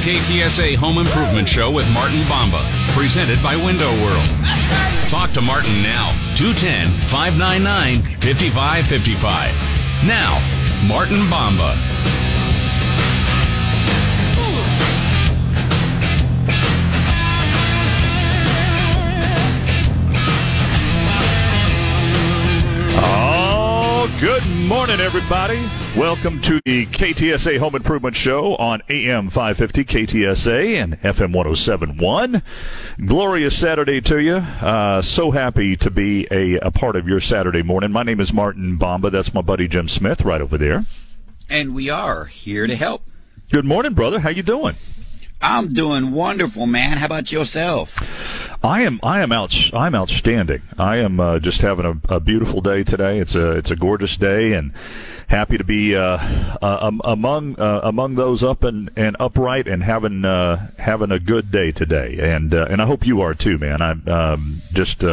KTSA Home Improvement Show with Martin Bamba, presented by Window World. Talk to Martin now, 210 599 5555. Now, Martin Bamba. Good morning, everybody. Welcome to the KTSA Home Improvement Show on AM 550 KTSA and FM 1071. Glorious Saturday to you. Uh, so happy to be a, a part of your Saturday morning. My name is Martin Bamba. That's my buddy Jim Smith right over there. And we are here to help. Good morning, brother. How you doing? I'm doing wonderful, man. How about yourself? I am I am out I'm outstanding. I am uh, just having a, a, beautiful day today. It's a it's a gorgeous day and happy to be uh, uh, among uh, among those up and, and upright and having uh, having a good day today. And uh, and I hope you are too, man. I'm um, just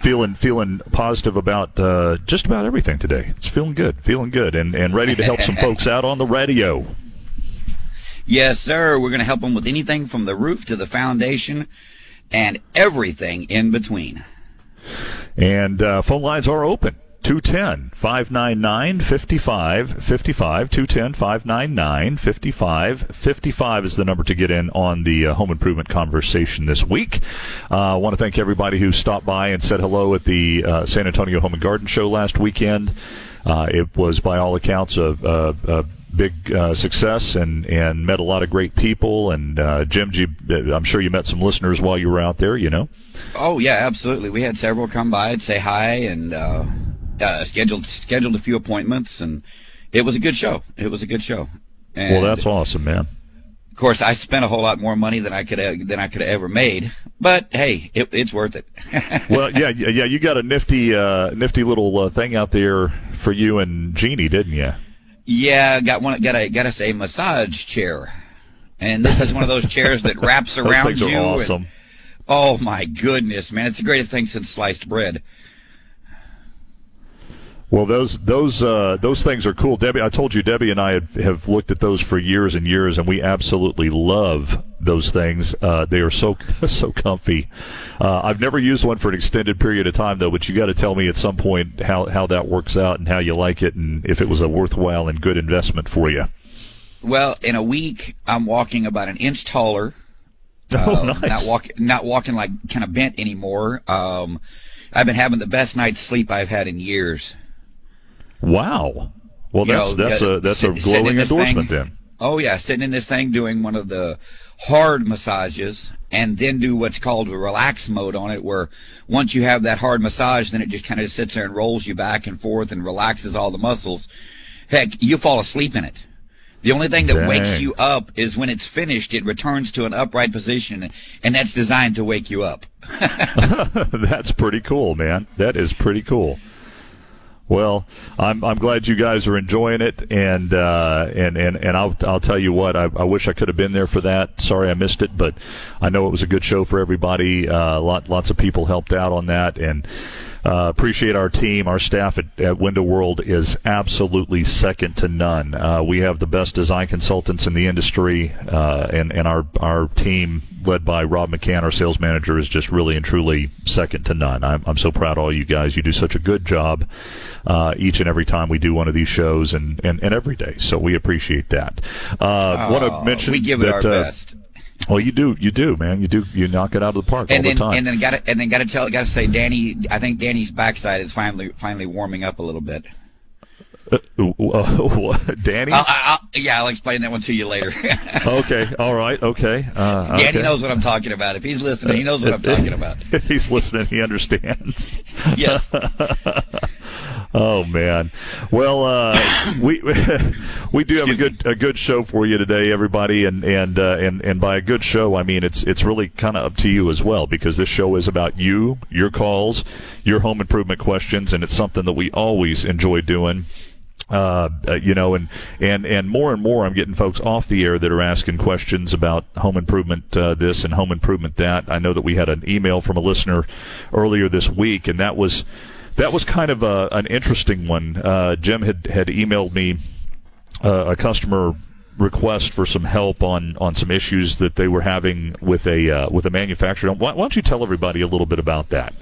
feeling feeling positive about just about everything today. It's feeling good, feeling good, and and ready to help some folks out on the radio. Yes, sir. We're going to help them with anything from the roof to the foundation and everything in between. And uh, phone lines are open. 210 599 5555. 210 599 5555 is the number to get in on the uh, home improvement conversation this week. Uh, I want to thank everybody who stopped by and said hello at the uh, San Antonio Home and Garden Show last weekend. Uh, it was, by all accounts, a, a, a big uh, success and, and met a lot of great people. And uh, Jim, G, I'm sure you met some listeners while you were out there. You know. Oh yeah, absolutely. We had several come by and say hi, and uh, uh, scheduled scheduled a few appointments, and it was a good show. It was a good show. And well, that's awesome, man. Of course, I spent a whole lot more money than I could have, than I could have ever made, but hey, it, it's worth it. well, yeah, yeah, you got a nifty, uh, nifty little uh, thing out there for you and Jeannie, didn't you? Yeah, got one. Got a got us a massage chair, and this is one of those chairs that wraps around you. awesome. And, oh my goodness, man! It's the greatest thing since sliced bread. Well, those those uh, those things are cool, Debbie. I told you, Debbie and I have, have looked at those for years and years, and we absolutely love those things. Uh, they are so so comfy. Uh, I've never used one for an extended period of time, though. But you got to tell me at some point how how that works out and how you like it, and if it was a worthwhile and good investment for you. Well, in a week, I'm walking about an inch taller. Oh, uh, nice. Not walking, not walking like kind of bent anymore. Um, I've been having the best night's sleep I've had in years. Wow. Well, you that's know, that's a that's sit, a glowing endorsement thing, then. Oh yeah, sitting in this thing doing one of the hard massages and then do what's called a relax mode on it where once you have that hard massage then it just kind of sits there and rolls you back and forth and relaxes all the muscles. Heck, you fall asleep in it. The only thing that Dang. wakes you up is when it's finished, it returns to an upright position, and that's designed to wake you up. that's pretty cool, man. That is pretty cool. Well, I'm I'm glad you guys are enjoying it, and uh, and and and I'll I'll tell you what I, I wish I could have been there for that. Sorry I missed it, but I know it was a good show for everybody. Uh, lot, lots of people helped out on that, and uh, appreciate our team. Our staff at, at, Window World is absolutely second to none. Uh, we have the best design consultants in the industry, uh, and and our our team led by Rob McCann, our sales manager, is just really and truly second to none. I'm I'm so proud of all you guys. You do such a good job uh, each and every time we do one of these shows, and and, and every day. So we appreciate that. Uh, Want to mention we give it that, our uh, best. Well, you do, you do, man. You do, you knock it out of the park and all then, the time. And then got to, and then got to tell, got to say, Danny. I think Danny's backside is finally, finally warming up a little bit. Uh, uh, Danny? I'll, I'll, yeah, I'll explain that one to you later. okay, all right, okay. Uh, Danny okay. knows what I'm talking about. If he's listening, he knows what I'm talking about. If he's listening, he understands. yes. Oh man, well uh, we we do have a good a good show for you today, everybody, and and uh, and and by a good show I mean it's it's really kind of up to you as well because this show is about you, your calls, your home improvement questions, and it's something that we always enjoy doing. Uh, uh, you know, and, and, and more and more I'm getting folks off the air that are asking questions about home improvement uh, this and home improvement that. I know that we had an email from a listener earlier this week, and that was that was kind of a, an interesting one. Uh, Jim had, had emailed me uh, a customer request for some help on, on some issues that they were having with a uh, with a manufacturer. Why, why don't you tell everybody a little bit about that?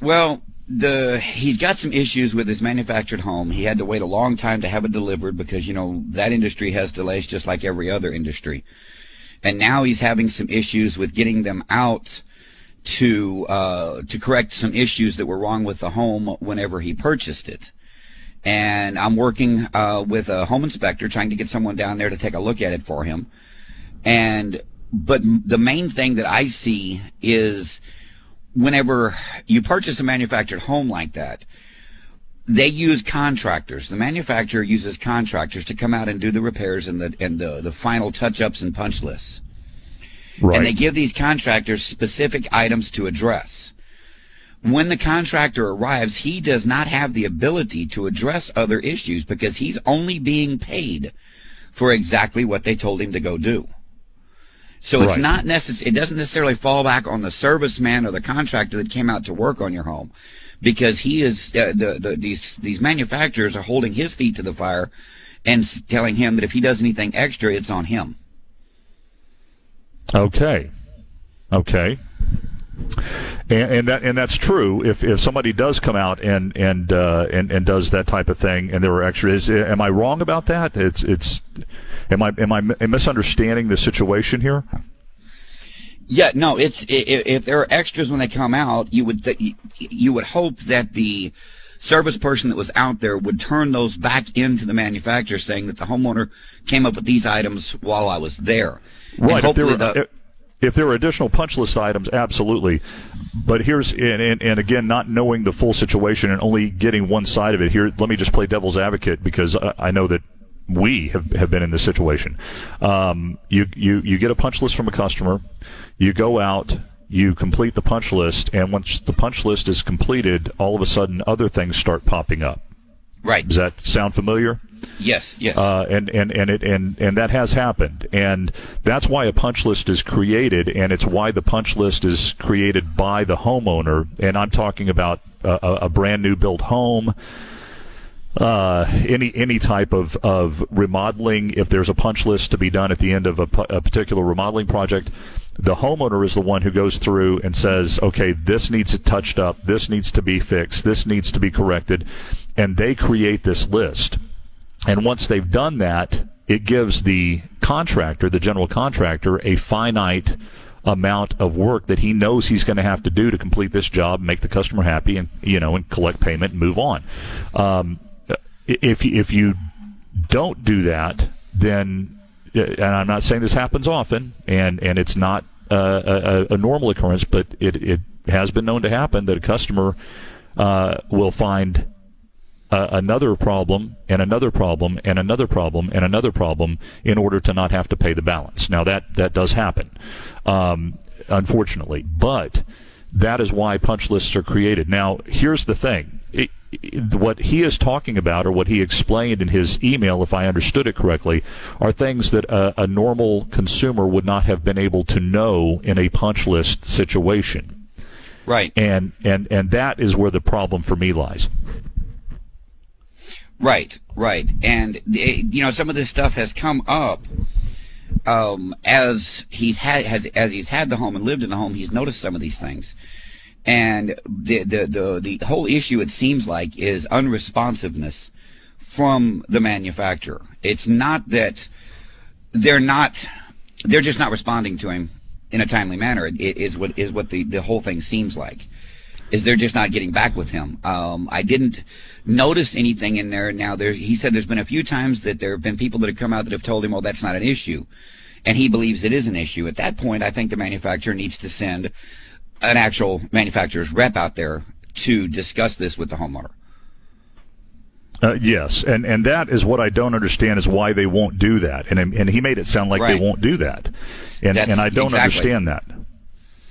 Well, the he's got some issues with his manufactured home. He had to wait a long time to have it delivered because you know that industry has delays just like every other industry. And now he's having some issues with getting them out to uh, to correct some issues that were wrong with the home whenever he purchased it. And I'm working uh, with a home inspector, trying to get someone down there to take a look at it for him. And but the main thing that I see is whenever you purchase a manufactured home like that, they use contractors. The manufacturer uses contractors to come out and do the repairs and the and the, the final touch ups and punch lists. Right. And they give these contractors specific items to address. When the contractor arrives, he does not have the ability to address other issues because he's only being paid for exactly what they told him to go do. So it's right. not necessary. It doesn't necessarily fall back on the serviceman or the contractor that came out to work on your home, because he is uh, the, the these these manufacturers are holding his feet to the fire, and telling him that if he does anything extra, it's on him. Okay, okay. And, and, that and that's true. If if somebody does come out and and uh, and and does that type of thing, and there are extras, am I wrong about that? It's it's Am I am I misunderstanding the situation here? Yeah, no. It's if, if there are extras when they come out, you would th- you would hope that the service person that was out there would turn those back into the manufacturer, saying that the homeowner came up with these items while I was there. Right. If there, were, the, if there were additional punch list items, absolutely. But here's and, and, and, again, not knowing the full situation and only getting one side of it. Here, let me just play devil's advocate because I, I know that we have, have been in this situation. Um, you, you, you get a punch list from a customer, you go out, you complete the punch list, and once the punch list is completed, all of a sudden other things start popping up. Right. Does that sound familiar? Yes, yes. Uh, and, and, and, it, and, and that has happened. And that's why a punch list is created, and it's why the punch list is created by the homeowner. And I'm talking about a, a brand new built home uh, any any type of, of remodeling, if there's a punch list to be done at the end of a, a, particular remodeling project, the homeowner is the one who goes through and says, okay, this needs touched up, this needs to be fixed, this needs to be corrected, and they create this list. And once they've done that, it gives the contractor, the general contractor, a finite amount of work that he knows he's going to have to do to complete this job, make the customer happy, and you know, and collect payment and move on. Um, if if you don't do that, then and I'm not saying this happens often, and and it's not a, a, a normal occurrence, but it it has been known to happen that a customer uh, will find uh, another problem and another problem and another problem and another problem in order to not have to pay the balance. Now that that does happen, um, unfortunately, but that is why punch lists are created. Now here's the thing. It, what he is talking about, or what he explained in his email, if I understood it correctly, are things that a, a normal consumer would not have been able to know in a punch list situation. Right. And and and that is where the problem for me lies. Right, right, and eh, you know some of this stuff has come up um, as he's had has as he's had the home and lived in the home. He's noticed some of these things, and the, the, the, the whole issue, it seems like, is unresponsiveness from the manufacturer. It's not that they're not, they're just not responding to him in a timely manner. It is what is what the, the whole thing seems like. Is they're just not getting back with him. Um, I didn't notice anything in there. Now there, he said there's been a few times that there have been people that have come out that have told him, "Well, that's not an issue," and he believes it is an issue. At that point, I think the manufacturer needs to send an actual manufacturer's rep out there to discuss this with the homeowner. Uh, yes, and and that is what I don't understand is why they won't do that. And and he made it sound like right. they won't do that, and That's, and I don't exactly. understand that.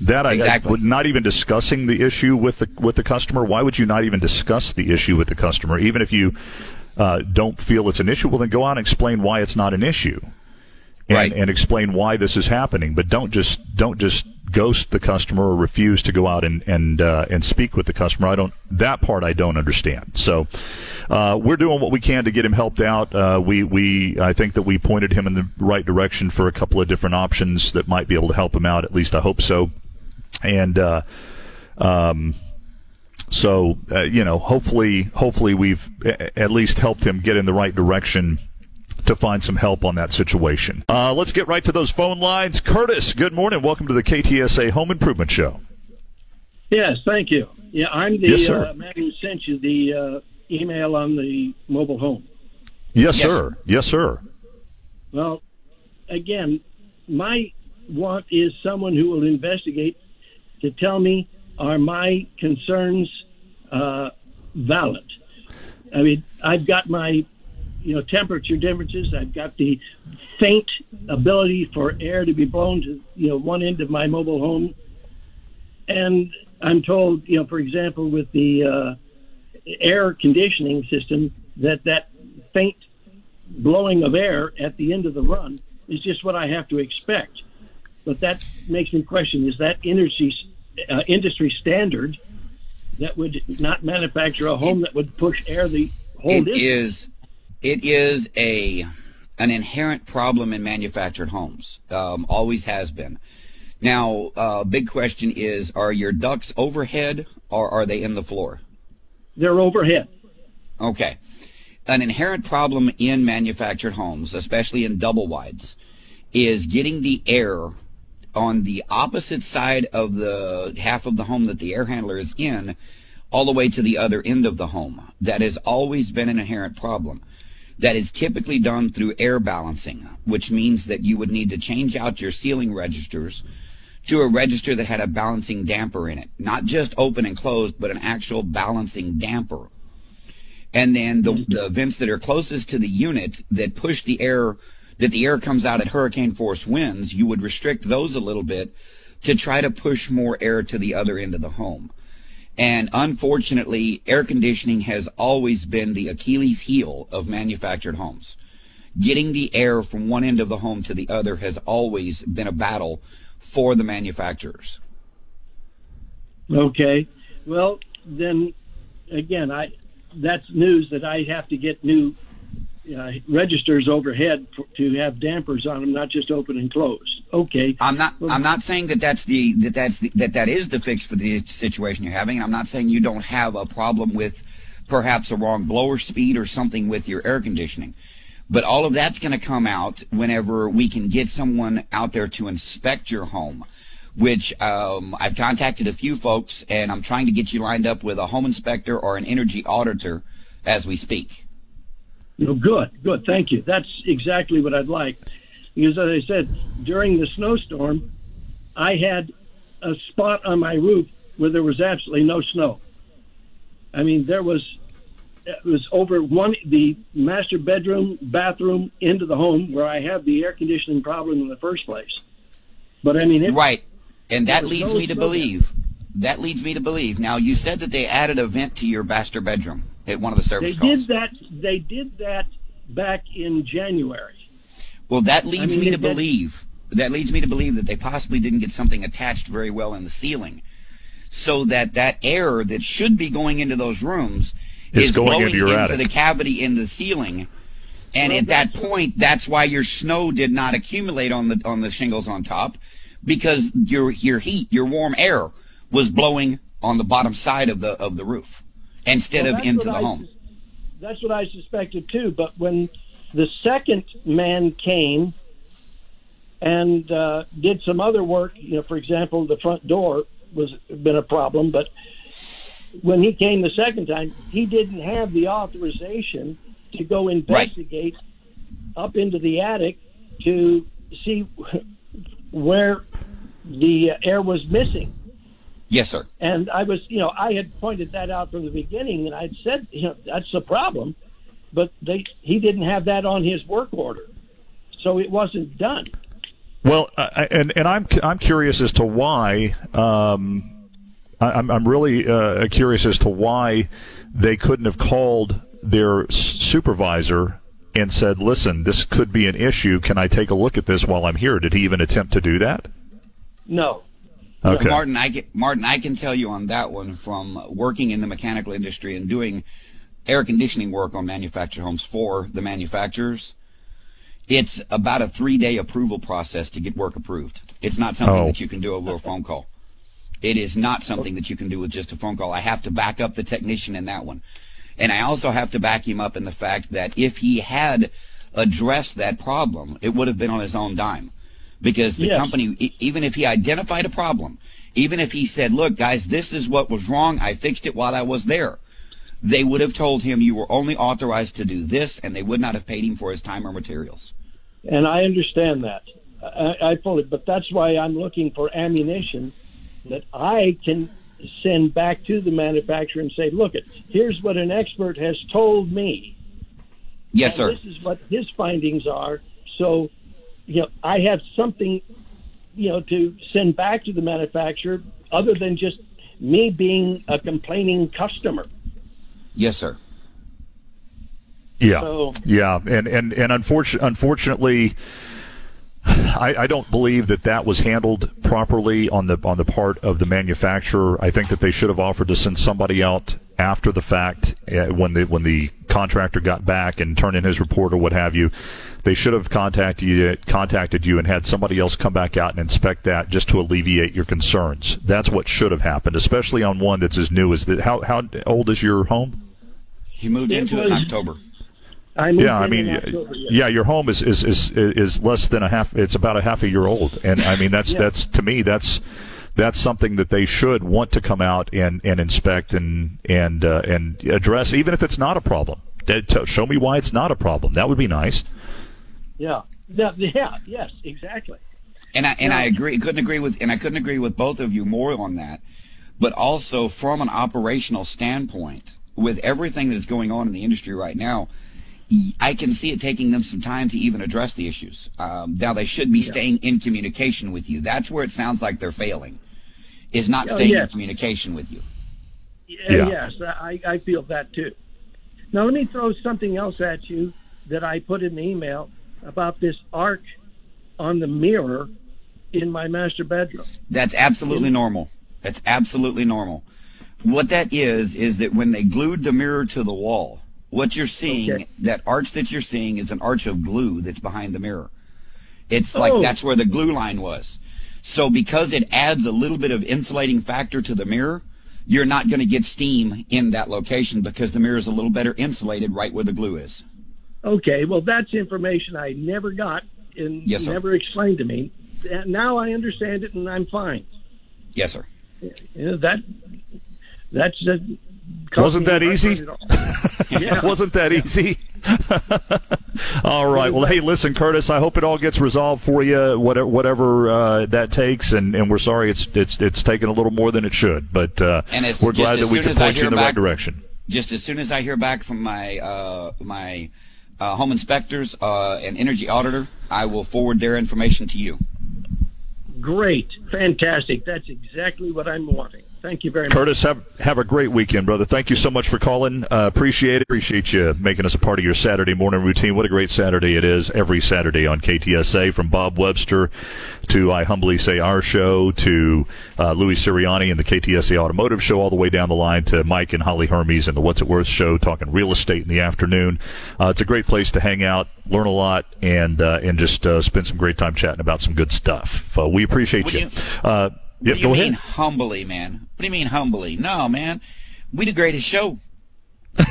That I, exactly. I, not even discussing the issue with the with the customer. Why would you not even discuss the issue with the customer, even if you uh, don't feel it's an issue? Well, then go out and explain why it's not an issue and, Right. and explain why this is happening. But don't just don't just ghost the customer or refuse to go out and and uh, and speak with the customer. I don't that part I don't understand. So uh, we're doing what we can to get him helped out. Uh, we we I think that we pointed him in the right direction for a couple of different options that might be able to help him out. At least I hope so. And uh, um, so uh, you know, hopefully, hopefully we've a- at least helped him get in the right direction to find some help on that situation. Uh, let's get right to those phone lines. Curtis, good morning. Welcome to the KTSA Home Improvement Show. Yes, thank you. Yeah, I'm the Yes, sir. uh, man who sent you the uh, email on the mobile home. Yes, Yes. sir. Yes, sir. Well, again, my want is someone who will investigate to tell me are my concerns uh, valid. I mean, I've got my you know temperature differences. I've got the faint ability for air to be blown to you know one end of my mobile home, and I'm told you know for example with the uh, air conditioning system that that faint blowing of air at the end of the run is just what I have to expect. But that makes me question: Is that industry uh, industry standard that would not manufacture a home that would push air the whole It distance? is, it is a an inherent problem in manufactured homes. Um, always has been. Now, uh, big question is: Are your ducts overhead or are they in the floor? They're overhead. Okay. An inherent problem in manufactured homes, especially in double wides, is getting the air on the opposite side of the half of the home that the air handler is in all the way to the other end of the home. That has always been an inherent problem. That is typically done through air balancing, which means that you would need to change out your ceiling registers to a register that had a balancing damper in it. Not just open and closed, but an actual balancing damper and then the, the vents that are closest to the unit that push the air that the air comes out at hurricane force winds you would restrict those a little bit to try to push more air to the other end of the home. And unfortunately air conditioning has always been the achilles heel of manufactured homes. Getting the air from one end of the home to the other has always been a battle for the manufacturers. Okay. Well, then again, I that's news that I have to get new uh, registers overhead for, to have dampers on them, not just open and closed. Okay. I'm not. I'm not saying that that's the that that's the, that that is the fix for the situation you're having. I'm not saying you don't have a problem with perhaps a wrong blower speed or something with your air conditioning. But all of that's going to come out whenever we can get someone out there to inspect your home. Which um, I've contacted a few folks, and I'm trying to get you lined up with a home inspector or an energy auditor as we speak. No, good, good. Thank you. That's exactly what I'd like. Because as I said, during the snowstorm, I had a spot on my roof where there was absolutely no snow. I mean, there was it was over one the master bedroom, bathroom into the home where I have the air conditioning problem in the first place. But I mean, it, Right. And that leads no me to believe. That leads me to believe. Now, you said that they added a vent to your master bedroom at one of the service they calls. did that. They did that back in January. Well, that leads mean, me to that- believe. That leads me to believe that they possibly didn't get something attached very well in the ceiling, so that that air that should be going into those rooms Is is going into your into the cavity in the ceiling. And Well, at that point, that's why your snow did not accumulate on the on the shingles on top, because your your heat, your warm air, was blowing on the bottom side of the of the roof instead Well, of into the I home. That's what I suspected too. But when the second man came and uh, did some other work, you know, for example, the front door was been a problem. But when he came the second time, he didn't have the authorization to go investigate up into the attic to see where the air was missing. Yes, sir. And I was, you know, I had pointed that out from the beginning, and I'd said, you know, that's the problem. But they, he didn't have that on his work order, so it wasn't done. Well, I, and and I'm I'm curious as to why. Um, I, I'm I'm really uh, curious as to why they couldn't have called their supervisor and said, "Listen, this could be an issue. Can I take a look at this while I'm here?" Did he even attempt to do that? No. Okay. Martin, I can, Martin, I can tell you on that one from working in the mechanical industry and doing air conditioning work on manufactured homes for the manufacturers. It's about a three day approval process to get work approved. It's not something Oh. that you can do over a phone call. It is not something that you can do with just a phone call. I have to back up the technician in that one. And I also have to back him up in the fact that if he had addressed that problem, it would have been on his own dime. Because the Yes. company, even if he identified a problem, even if he said, look, guys, this is what was wrong, I fixed it while I was there, they would have told him you were only authorized to do this, and they would not have paid him for his time or materials. And I understand that. I, I fully, but that's why I'm looking for ammunition that I can send back to the manufacturer and say, look, it here's what an expert has told me. Yes, sir. This is what his findings are. So, you know, I have something, you know, to send back to the manufacturer other than just me being a complaining customer. Yes, sir. Yeah, So- yeah, and and and unfortunately, unfortunately, I, I don't believe that that was handled properly on the on the part of the manufacturer. I think that they should have offered to send somebody out after the fact uh, when the when the contractor got back and turned in his report or what have you. They should have contacted you, contacted you and had somebody else come back out and inspect that just to alleviate your concerns. That's what should have happened, especially on one that's as new as that. How how old is your home? He moved into it in October. I moved Yeah, I mean, in October, yes. yeah, your home is, is is is less than a half. It's about a half a year old, and I mean that's Yeah. that's to me that's that's something that they should want to come out and, and inspect and and uh, and address, even if it's not a problem. Show me why it's not a problem. That would be nice. Yeah. Yeah, yeah, yes, exactly. And I and I agree. Couldn't agree with and I couldn't agree with both of you more on that. But also from an operational standpoint, with everything that's going on in the industry right now, I can see it taking them some time to even address the issues. Um, now they should be staying in communication with you. That's where it sounds like they're failing, is not Oh, staying in communication with you. Yeah. Yes, I, I feel that too. Now, let me throw something else at you that I put in the email about this arc on the mirror in my master bedroom. That's absolutely normal. That's absolutely normal. What that is is that when they glued the mirror to the wall, what you're seeing, Okay. that arch that you're seeing is an arch of glue that's behind the mirror. It's like Oh. that's where the glue line was. So because it adds a little bit of insulating factor to the mirror, you're not going to get steam in that location because the mirror is a little better insulated right where the glue is. Okay, well, that's information I never got and Yes, sir. never explained to me. Now I understand it, and I'm fine. Yes, sir. You know, that that's just Wasn't that easy? yeah. Wasn't that easy? all right. Well, hey, listen, Curtis. I hope it all gets resolved for you, whatever, whatever uh, that takes. And, and we're sorry it's it's it's taken a little more than it should, but uh, And it's we're glad that we soon can point you in the right direction. just as soon as I hear back from my uh, my uh, home inspectors uh, and energy auditor, I will forward their information to you. Great, fantastic. That's exactly what I'm wanting. Thank you very much. Curtis, have have a great weekend, brother. Thank you so much for calling. Uh, appreciate it. Appreciate you making us a part of your Saturday morning routine. What a great Saturday it is every Saturday on KTSA. From Bob Webster to I humbly say our show to uh, Louis Sirianni and the KTSA Automotive Show, all the way down the line to Mike and Holly Hermes and the What's It Worth Show, talking real estate in the afternoon. Uh, it's a great place to hang out, learn a lot, and uh, and just uh, spend some great time chatting about some good stuff. Uh, we appreciate What you. do you- Uh, What yep, do you go mean ahead. humbly, man? What do you mean humbly? No, man. We the greatest show.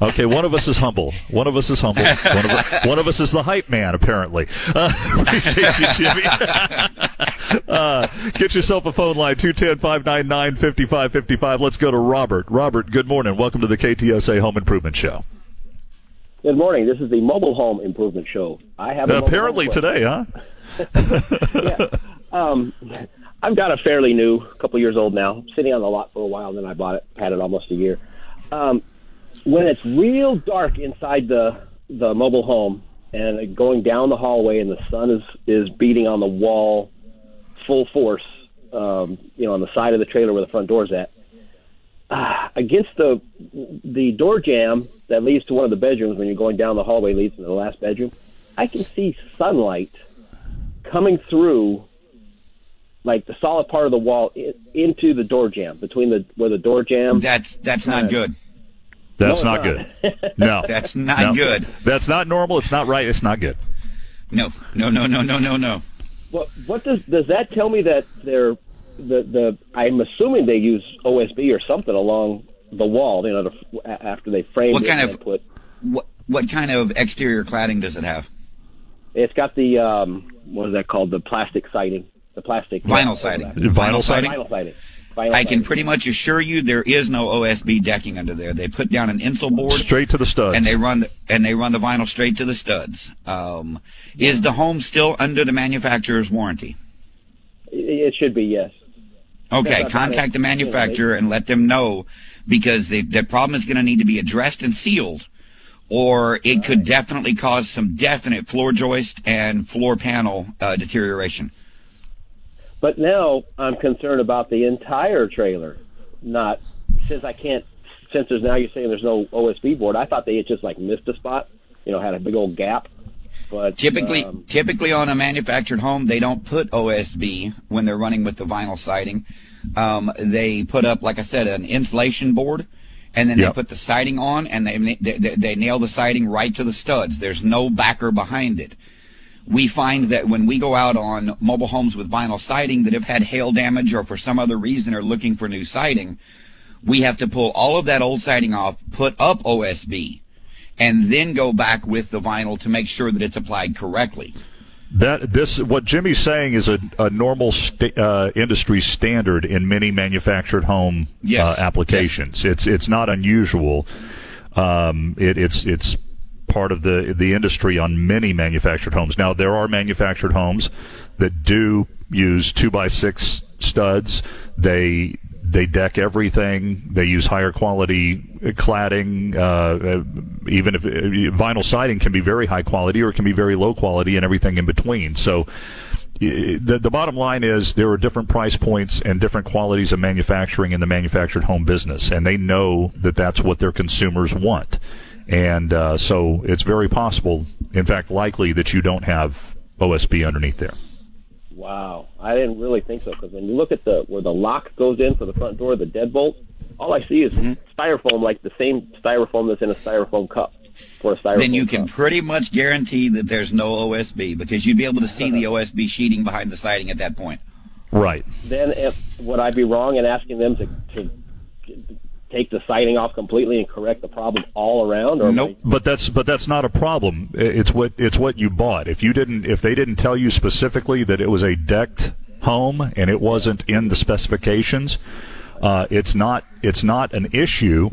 Okay, one of us is humble. One of us is humble. One of, one of us is the hype man, apparently. Uh, appreciate you, Jimmy. uh, get yourself a phone line, 210-599-5555. Let's go to Robert. Robert, good morning. Welcome to the KTSA Home Improvement Show. Good morning. This is the Mobile Home Improvement Show. I have a mobile apparently home today, huh? Um, I've got a fairly new, a couple years old now, sitting on the lot for a while. and Then I bought it, had it almost a year. Um, when it's real dark inside the the mobile home and going down the hallway, and the sun is is beating on the wall full force, um, you know, on the side of the trailer where the front door's at. uh, against the the door jamb that leads to one of the bedrooms when you're going down the hallway leads to the last bedroom, I can see sunlight coming through like the solid part of the wall in, into the door jamb between the where the door jamb. That's that's not good. That's No, not it's good. No, That's not No. good. That's not normal. It's not right. It's not good. No, no, no, no, no, no, no. What what does does that tell me that they're the the I'm assuming they use OSB or something along the wall, you know, to, after they frame What it kind of- put What what kind of exterior cladding does it have? It's got the um what is that called the plastic siding the plastic Vinyl siding. Vinyl siding? vinyl siding vinyl I can siding. pretty much assure you there is no OSB decking under there. They put down an insul board Straight to the studs. and they run the, and they run the vinyl straight to the studs. Um, is the home still under the manufacturer's warranty? it, it should be yes Okay, contact the manufacturer and let them know because the, the problem is going to need to be addressed and sealed, or it could definitely cause some definite floor joist and floor panel uh, deterioration. But now I'm concerned about the entire trailer, not since I can't. Since there's now you're saying there's no OSB board. I thought they had just like missed a spot, you know, had a big old gap. But Typically, um, typically on a manufactured home, they don't put OSB when they're running with the vinyl siding. Um, they put up, like I said, an insulation board, and then Yep. they put the siding on, and they, they they they nail the siding right to the studs. There's no backer behind it. We find that when we go out on mobile homes with vinyl siding that have had hail damage or for some other reason are looking for new siding, we have to pull all of that old siding off, put up OSB, and then go back with the vinyl to make sure that it's applied correctly. That this what Jimmy's saying is a, a normal sta- uh, industry standard in many manufactured home Yes. uh, applications. It's it's not unusual. Um, it, it's it's part of the the industry on many manufactured homes. Now there are manufactured homes that do use two by six studs. They they deck everything. They use higher quality cladding. Uh, even if vinyl siding can be very high quality or it can be very low quality, and everything in between. So. The, the bottom line is there are different price points and different qualities of manufacturing in the manufactured home business, and they know that that's what their consumers want. And uh, so it's very possible, in fact, likely that you don't have OSB underneath there. Wow, I didn't really think so because when you look at the where the lock goes in for the front door, the deadbolt, all I see is Mm-hmm. styrofoam, like the same styrofoam that's in a styrofoam cup for a styrofoam. then you can cup. pretty much guarantee that there's no OSB because you'd be able to see the OSB sheeting behind the siding at that point. Right. then if, would I be wrong in asking them to, to take the siding off completely and correct the problem all around? Or am I- But that's but that's not a problem. It's what it's what you bought. If you didn't if they didn't tell you specifically that it was a decked home and it wasn't in the specifications, uh, it's not it's not an issue.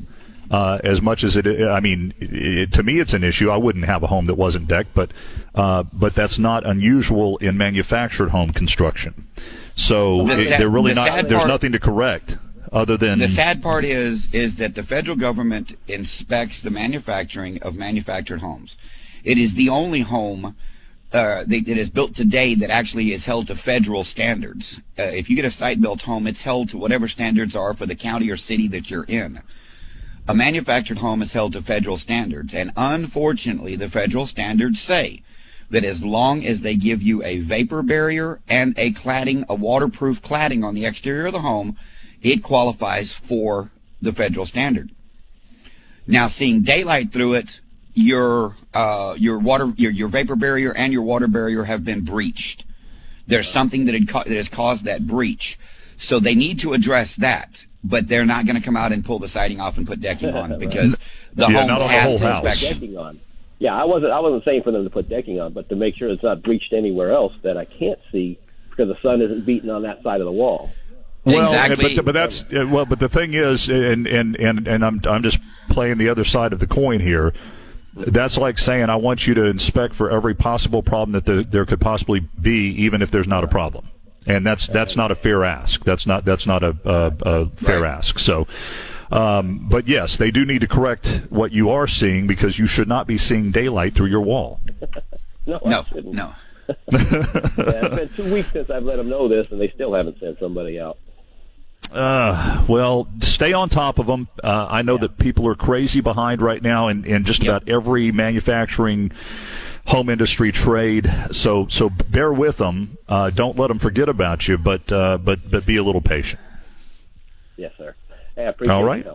Uh, as much as it, I mean, it, to me, it's an issue. I wouldn't have a home that wasn't decked, but uh, but that's not unusual in manufactured home construction. So The it- sad- they're really the not. sad There's part- nothing to correct other than The sad part is is that the federal government inspects the manufacturing of manufactured homes. It is the only home uh, that, is built today that actually is held to federal standards. Uh, if you get a site-built home, it's held to whatever standards are for the county or city that you're in. A manufactured home is held to federal standards, and unfortunately, the federal standards say that as long as they give you a vapor barrier and a cladding, a waterproof cladding on the exterior of the home, it qualifies for the federal standard. Now, seeing daylight through it, your uh, your water your, your vapor barrier and your water barrier have been breached. There's something that had ca- that has caused that breach, so they need to address that. But they're not going to come out and pull the siding off and put decking on because the Yeah, home not on the has to house. inspect decking on. Yeah, I wasn't. I wasn't saying for them to put decking on, but to make sure it's not breached anywhere else that I can't see because the sun isn't beating on that side of the wall. Well, Exactly. but but that's uh, well, but the thing is, and and and and I'm I'm just playing the other side of the coin here. That's like saying I want you to inspect for every possible problem that the, there could possibly be, even if there's not a problem. And that's that's not a fair ask. That's not that's not a, a, a fair Right. ask. So, um, but yes, they do need to correct what you are seeing because you should not be seeing daylight through your wall. No, No, no. Yeah, it's been two weeks since I've let them know this, and they still haven't sent somebody out. Uh, well, stay on top of them. Uh, I know that people are crazy behind right now in, in just Yep. about every manufacturing home industry trade. So so bear with them. Uh, don't let them forget about you, but uh, but but be a little patient. Yes, sir. Hey, I appreciate All right.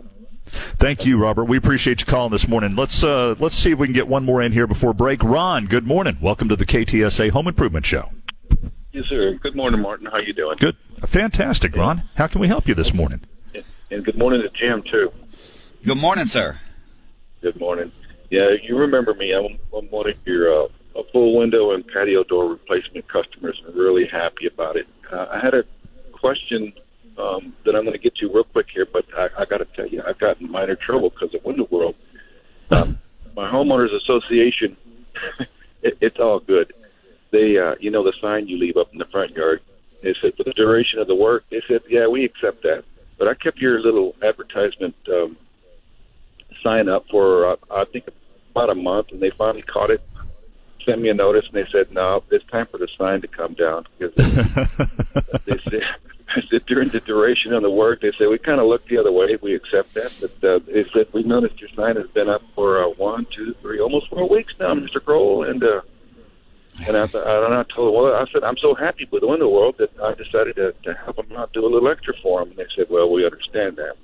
Thank you, Robert. We appreciate you calling this morning. Let's uh, let's see if we can get one more in here before break. Ron, good morning. Welcome to the KTSA Home Improvement Show. Yes, sir. Good morning, Martin. How you doing? Good, fantastic, Ron. How can we help you this morning? And good morning to Jim too. Good morning, sir. Good morning. Yeah, you remember me. I'm, I'm one of your uh, a full window and patio door replacement customers. I'm really happy about it. Uh, I had a question um, that I'm going to get to real quick here, but I, I got to tell you, I've gotten minor trouble because of Window World. Um, my homeowners association, it, it's all good. They, uh, you know, the sign you leave up in the front yard. They said for the duration of the work. They said, yeah, we accept that. But I kept your little advertisement um, sign up for uh, I think about a month, and they finally caught it. Sent me a notice, and they said, "No, it's time for the sign to come down." Because they said, I said during the duration of the work, they said we kind of look the other way. We accept that, but uh, they said we noticed your sign has been up for uh, one, two, three, almost four weeks now, Mister Kroll, and. uh and I, thought- and I told them, well, I said, I'm so happy with the Window World that I decided to, to help them out, do a little extra for them. And they said, well, we understand that.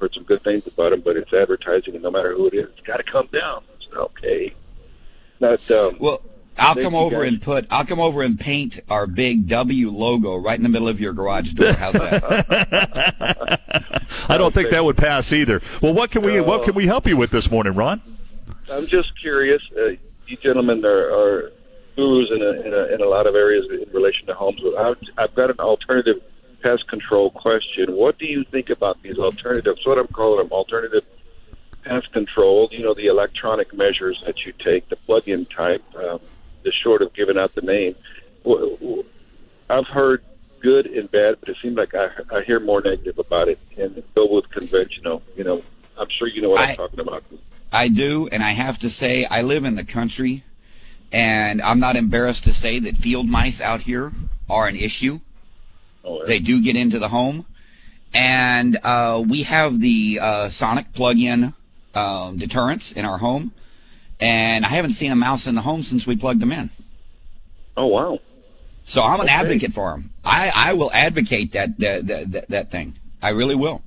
Heard some good things about them, but it's advertising, and no matter who it is, it's got to come down. I said, okay. Not, um, Well, I'll come over guys. and put I'll come over and paint our big W logo right in the middle of your garage door. How's that? I don't think that would pass either. Well, what can we what can we help you with this morning, Ron? I'm just curious. Uh, you gentlemen are, are gurus in a, in, a, in a lot of areas in relation to homes. I've, I've got an alternative pest control question. What do you think about these alternatives? What I'm calling them alternative pest control. You know, the electronic measures that you take, the plug-in type, um, the short of giving out the name. I've heard good and bad, but it seems like I, I hear more negative about it. And go with conventional. You know, I'm sure you know what I- I'm talking about. I do, and I have to say, I live in the country, and I'm not embarrassed to say that field mice out here are an issue. Oh, yeah. They do get into the home, and uh, we have the uh, Sonic plug-in um, deterrents in our home, and I haven't seen a mouse in the home since we plugged them in. oh wow. So I'm an Okay. advocate for them. I, I will advocate that that, that that thing. I really will.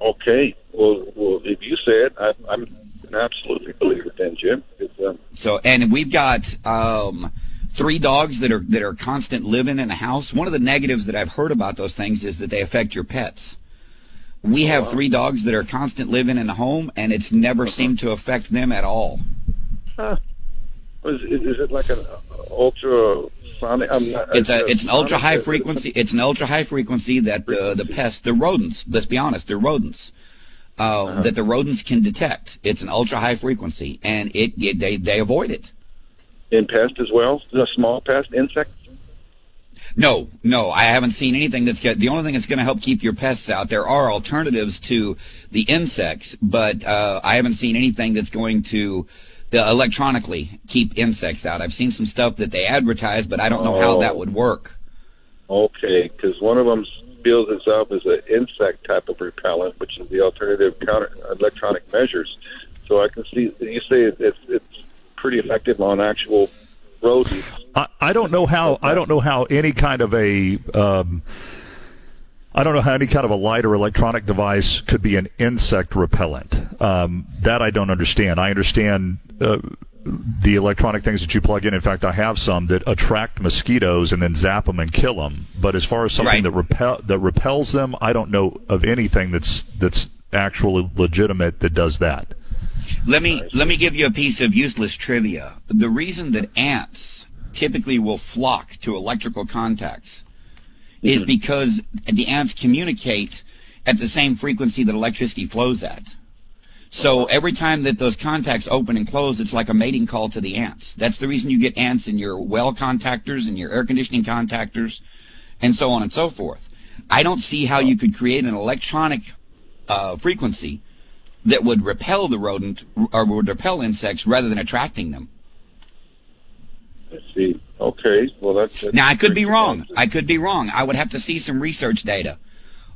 Okay. Well, well, if you say it, I, I'm an absolutely believer then, Jim. Um, So and we've got um, three dogs that are that are constant living in the house. One of the negatives that I've heard about those things is that they affect your pets. We have three dogs that are constant living in the home, and it's never seemed to affect them at all. is, is is it like an uh, ultra sonic? Not, It's a it's an ultra high frequency. It's an ultra high frequency that the the pests, the rodents. Let's be honest, they're rodents. Uh, That the rodents can detect. It's an ultra high frequency, and it, it they they avoid it. in pest as well. The small pest, insect. No, no, I haven't seen anything that's got. The only thing that's going to help keep your pests out. There are alternatives to the insects, but uh, I haven't seen anything that's going to uh, electronically keep insects out. I've seen some stuff that they advertise, but I don't know how that Oh. would work. Okay, because one of them bills itself as an insect type of repellent, which is the alternative counter electronic measures. So I can see you say it, it's it's pretty effective on actual rodents. I, I don't know how I don't know how any kind of a um, I don't know how any kind of a light or electronic device could be an insect repellent. Um, that I don't understand. I understand uh, the electronic things that you plug in. In fact, I have some that attract mosquitoes and then zap them and kill them. But as far as something Right. that repel that repels them, I don't know of anything that's that's actually legitimate that does that. Let me let me give you a piece of useless trivia. The reason that ants typically will flock to electrical contacts is mm-hmm. because the ants communicate at the same frequency that electricity flows at. So every time that those contacts open and close, it's like a mating call to the ants. That's the reason you get ants in your well contactors and your air conditioning contactors and so on and so forth. I don't see how you could create an electronic uh, frequency that would repel the rodent or would repel insects rather than attracting them. Let's see. Okay, well that's, that's Now I could be wrong. I could be wrong. I would have to see some research data.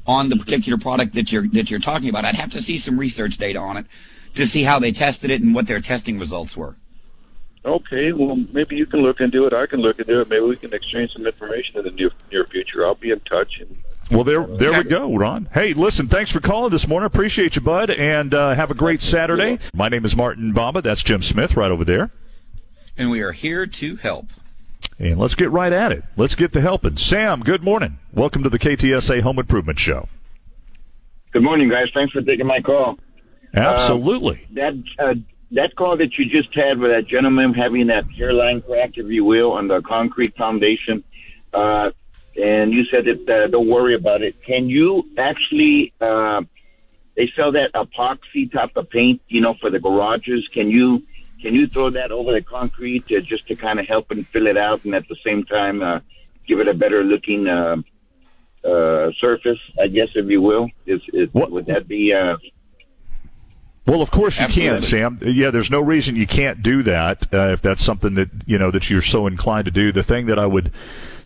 On the particular product that you're that you're talking about. I'd have to see some research data on it to see how they tested it and what their testing results were. Okay, well, maybe you can look into it. I can look into it. Maybe we can exchange some information in the near, near future. I'll be in touch. And, well, there, there we go, Ron. Hey, listen, thanks for calling this morning. Appreciate you, bud, and uh, have a great Saturday. My name is Martin Bamba. That's Jim Smith right over there. And we are here to help. And let's get right at it. Let's get to helping. Sam, good morning. Welcome to the KTSA Home Improvement Show. Good morning, guys. Thanks for taking my call. Absolutely. Uh, that uh, that call that you just had with that gentleman having that hairline crack, if you will, on the concrete foundation, uh, and you said that uh, don't worry about it. Can you actually? Uh, they sell that epoxy type of paint, you know, for the garages. Can you can you throw that over the concrete to, just to kind of help and fill it out, and at the same time uh, give it a better looking uh, uh, surface, I guess, if you will? Is, is would that be? Uh, well, of course you Absolutely. can, Sam. Yeah, there's no reason you can't do that uh, if that's something that you know that you're so inclined to do. The thing that I would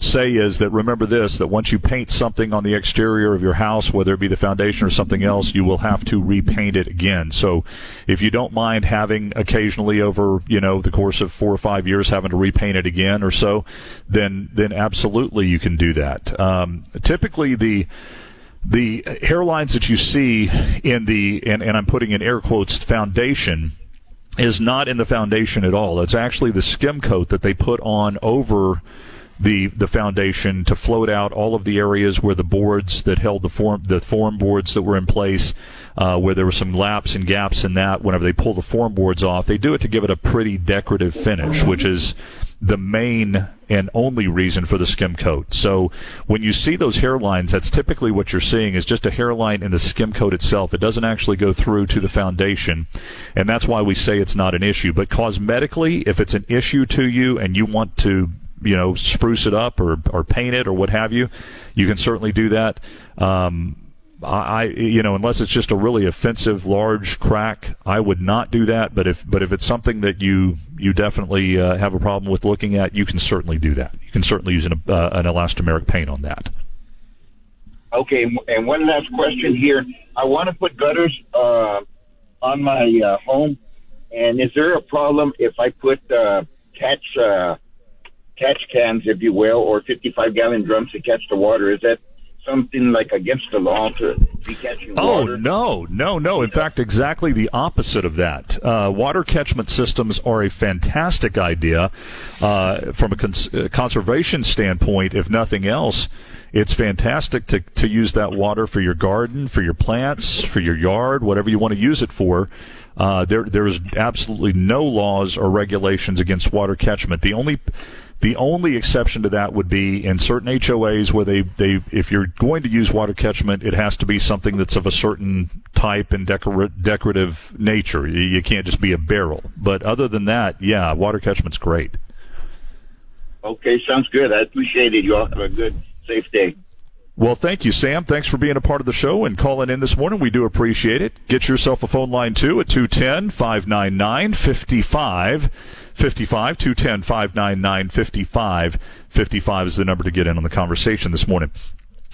say is that remember this: that once you paint something on the exterior of your house, whether it be the foundation or something else, you will have to repaint it again. So, if you don't mind having occasionally over you know the course of four or five years having to repaint it again or so, then then absolutely you can do that. Um, typically, the the hairlines that you see in the and, and I'm putting in air quotes foundation is not in the foundation at all. It's actually the skim coat that they put on over the the foundation to float out all of the areas where the boards that held the form the form boards that were in place, uh, where there were some laps and gaps in that. Whenever they pull the form boards off, they do it to give it a pretty decorative finish, which is the main and only reason for the skim coat. So when you see those hairlines, that's typically what you're seeing is just a hairline in the skim coat itself. It doesn't actually go through to the foundation, and that's why we say it's not an issue. But cosmetically, if it's an issue to you and you want to you know spruce it up or or paint it or what have you, you can certainly do that. Um, I, you know, unless it's just a really offensive large crack, I would not do that. But if, but if it's something that you you definitely uh, have a problem with looking at, you can certainly do that. You can certainly use an, uh, an elastomeric paint on that. Okay, and one last question here. I want to put gutters uh, on my uh, home, and is there a problem if I put uh, catch uh, catch cans, if you will, or 55 gallon drums to catch the water? Is that something like against the law to be catching oh, water? Oh no, no, no! In fact, exactly the opposite of that. Uh, water catchment systems are a fantastic idea uh, from a cons- uh, conservation standpoint. If nothing else, it's fantastic to to use that water for your garden, for your plants, for your yard, whatever you want to use it for. Uh, there, there is absolutely no laws or regulations against water catchment. The only the only exception to that would be in certain HOAs where they, they if you're going to use water catchment, it has to be something that's of a certain type and decor- decorative nature. You, you can't just be a barrel. But other than that, yeah, water catchment's great. Okay, sounds good. I appreciate it. You all have a good, safe day. Well, thank you, Sam. Thanks for being a part of the show and calling in this morning. We do appreciate it. Get yourself a phone line, too, at 210 599 55 55 210 599 55 55 is the number to get in on the conversation this morning.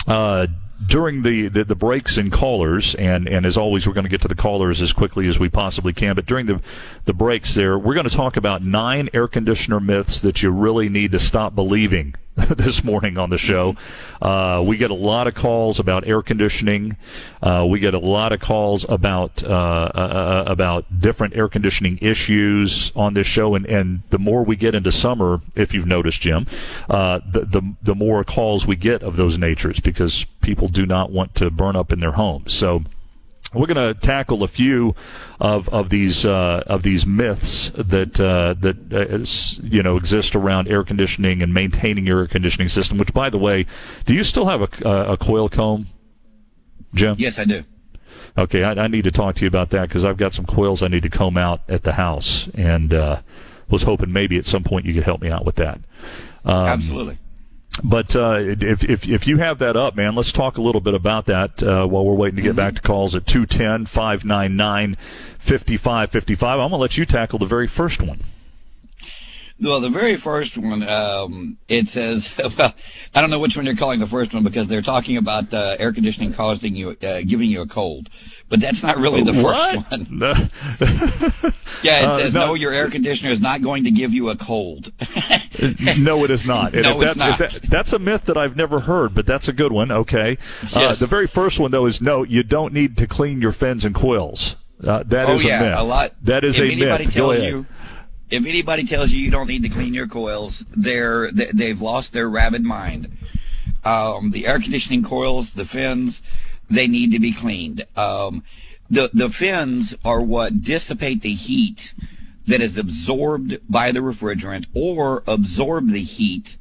Uh, during the, the, the, breaks in callers, and, and as always, we're going to get to the callers as quickly as we possibly can. But during the, the breaks there, we're going to talk about nine air conditioner myths that you really need to stop believing this morning on the show. Uh, we get a lot of calls about air conditioning. Uh, we get a lot of calls about uh, uh, uh, about different air conditioning issues on this show, and, and the more we get into summer, if you've noticed, Jim, uh, the, the the more calls we get of those natures because people do not want to burn up in their homes. So we're going to tackle a few of of these uh, of these myths that uh, that uh, you know exist around air conditioning and maintaining your air conditioning system. Which, by the way, do you still have a, a coil comb, Jim? Yes, I do. Okay, I, I need to talk to you about that because I've got some coils I need to comb out at the house, and uh, was hoping maybe at some point you could help me out with that. Um, Absolutely. But uh, if, if, if you have that up, man, let's talk a little bit about that uh, while we're waiting to get mm-hmm. back to calls at 210 599 5555. I'm going to let you tackle the very first one. Well, the very first one, um, it says, well, I don't know which one you're calling the first one because they're talking about uh, air conditioning causing you, uh, giving you a cold, but that's not really the What? first one. The- Yeah, it Uh, says no. no. your air conditioner is not going to give you a cold. no, it is not. No, if it's that's, if not. that- that's a myth that I've never heard, but that's a good one. Okay. Uh, Yes. the very first one, though, is no, you don't need to clean your fins and coils. Uh, that oh is yeah, a myth. a lot. That is if a anybody myth. Tells you, if anybody tells you you don't need to clean your coils, they're they, they've lost their rabid mind. Um, the air conditioning coils, the fins, they need to be cleaned. Um, the the fins are what dissipate the heat that is absorbed by the refrigerant or absorb the heat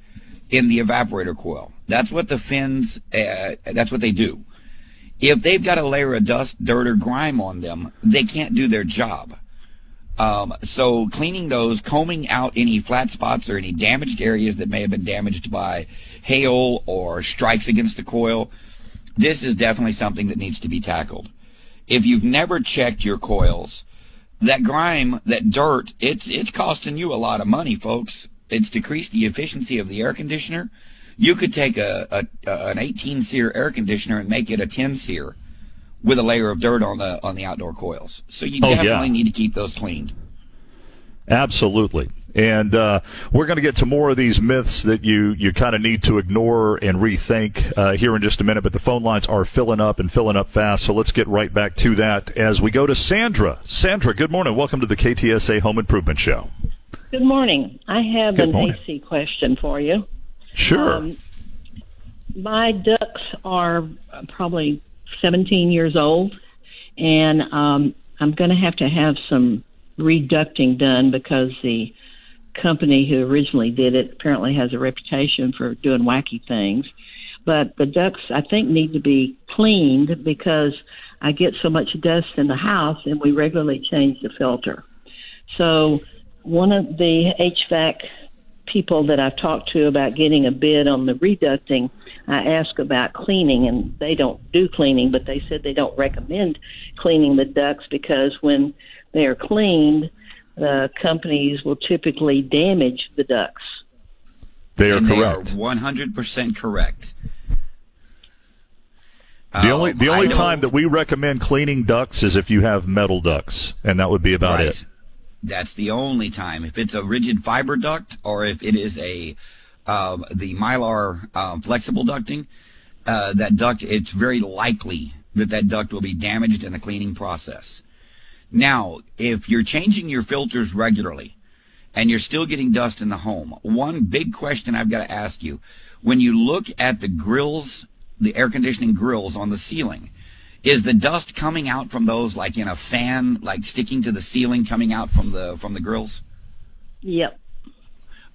in the evaporator coil. That's what the fins. Uh, that's what they do if they've got a layer of dust, dirt, or grime on them, they can't do their job. Um, so cleaning those, combing out any flat spots or any damaged areas that may have been damaged by hail or strikes against the coil, this is definitely something that needs to be tackled. If you've never checked your coils, that grime, that dirt, it's it's costing you a lot of money, folks. It's decreased the efficiency of the air conditioner. You could take a, a, a an 18 seer air conditioner and make it a 10 seer with a layer of dirt on the on the outdoor coils. So you Oh, yeah. definitely need to keep those cleaned. Absolutely. And uh, we're going to get to more of these myths that you, you kind of need to ignore and rethink uh, here in just a minute. But the phone lines are filling up and filling up fast. So let's get right back to that as we go to Sandra. Sandra, good morning. Welcome to the KTSA Home Improvement Show. Good morning. I have Good an morning. AC question for you. Sure. Um, my ducts are probably 17 years old, and um, I'm going to have to have some reducting done because the company who originally did it apparently has a reputation for doing wacky things. But the ducts, I think, need to be cleaned because I get so much dust in the house, and we regularly change the filter. So one of the HVAC people that I've talked to about getting a bid on the reducting, I asked about cleaning, and they don't do cleaning, but they said they don't recommend cleaning the ducts because when they are cleaned, the companies will typically damage the ducts. they are and correct. They are 100% correct. the only the only time that we recommend cleaning ducts is if you have metal ducts, and that would be about right. it. That's the only time. If it's a rigid fiber duct or if it is a um, the mylar um, flexible ducting, uh, that duct it's very likely that that duct will be damaged in the cleaning process. Now, if you're changing your filters regularly and you're still getting dust in the home, one big question I've got to ask you: when you look at the grills, the air conditioning grills on the ceiling, is the dust coming out from those like in a fan, like sticking to the ceiling, coming out from the from the grills? Yep.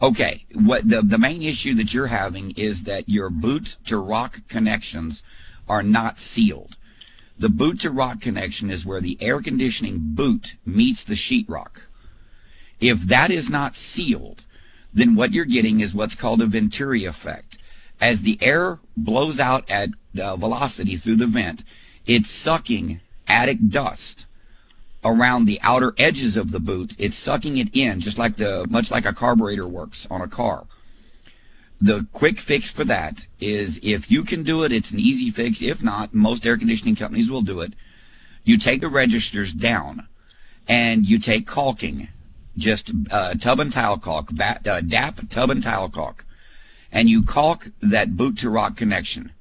Okay, what the the main issue that you're having is that your boot to rock connections are not sealed. The boot to rock connection is where the air conditioning boot meets the sheetrock. If that is not sealed, then what you're getting is what's called a Venturi effect. As the air blows out at uh, velocity through the vent, it's sucking attic dust around the outer edges of the boot. It's sucking it in, just like the much like a carburetor works on a car. The quick fix for that is if you can do it, it's an easy fix. If not, most air conditioning companies will do it. You take the registers down and you take caulking, just uh, tub and tile caulk, ba- uh, DAP tub and tile caulk, and you caulk that boot to rock connection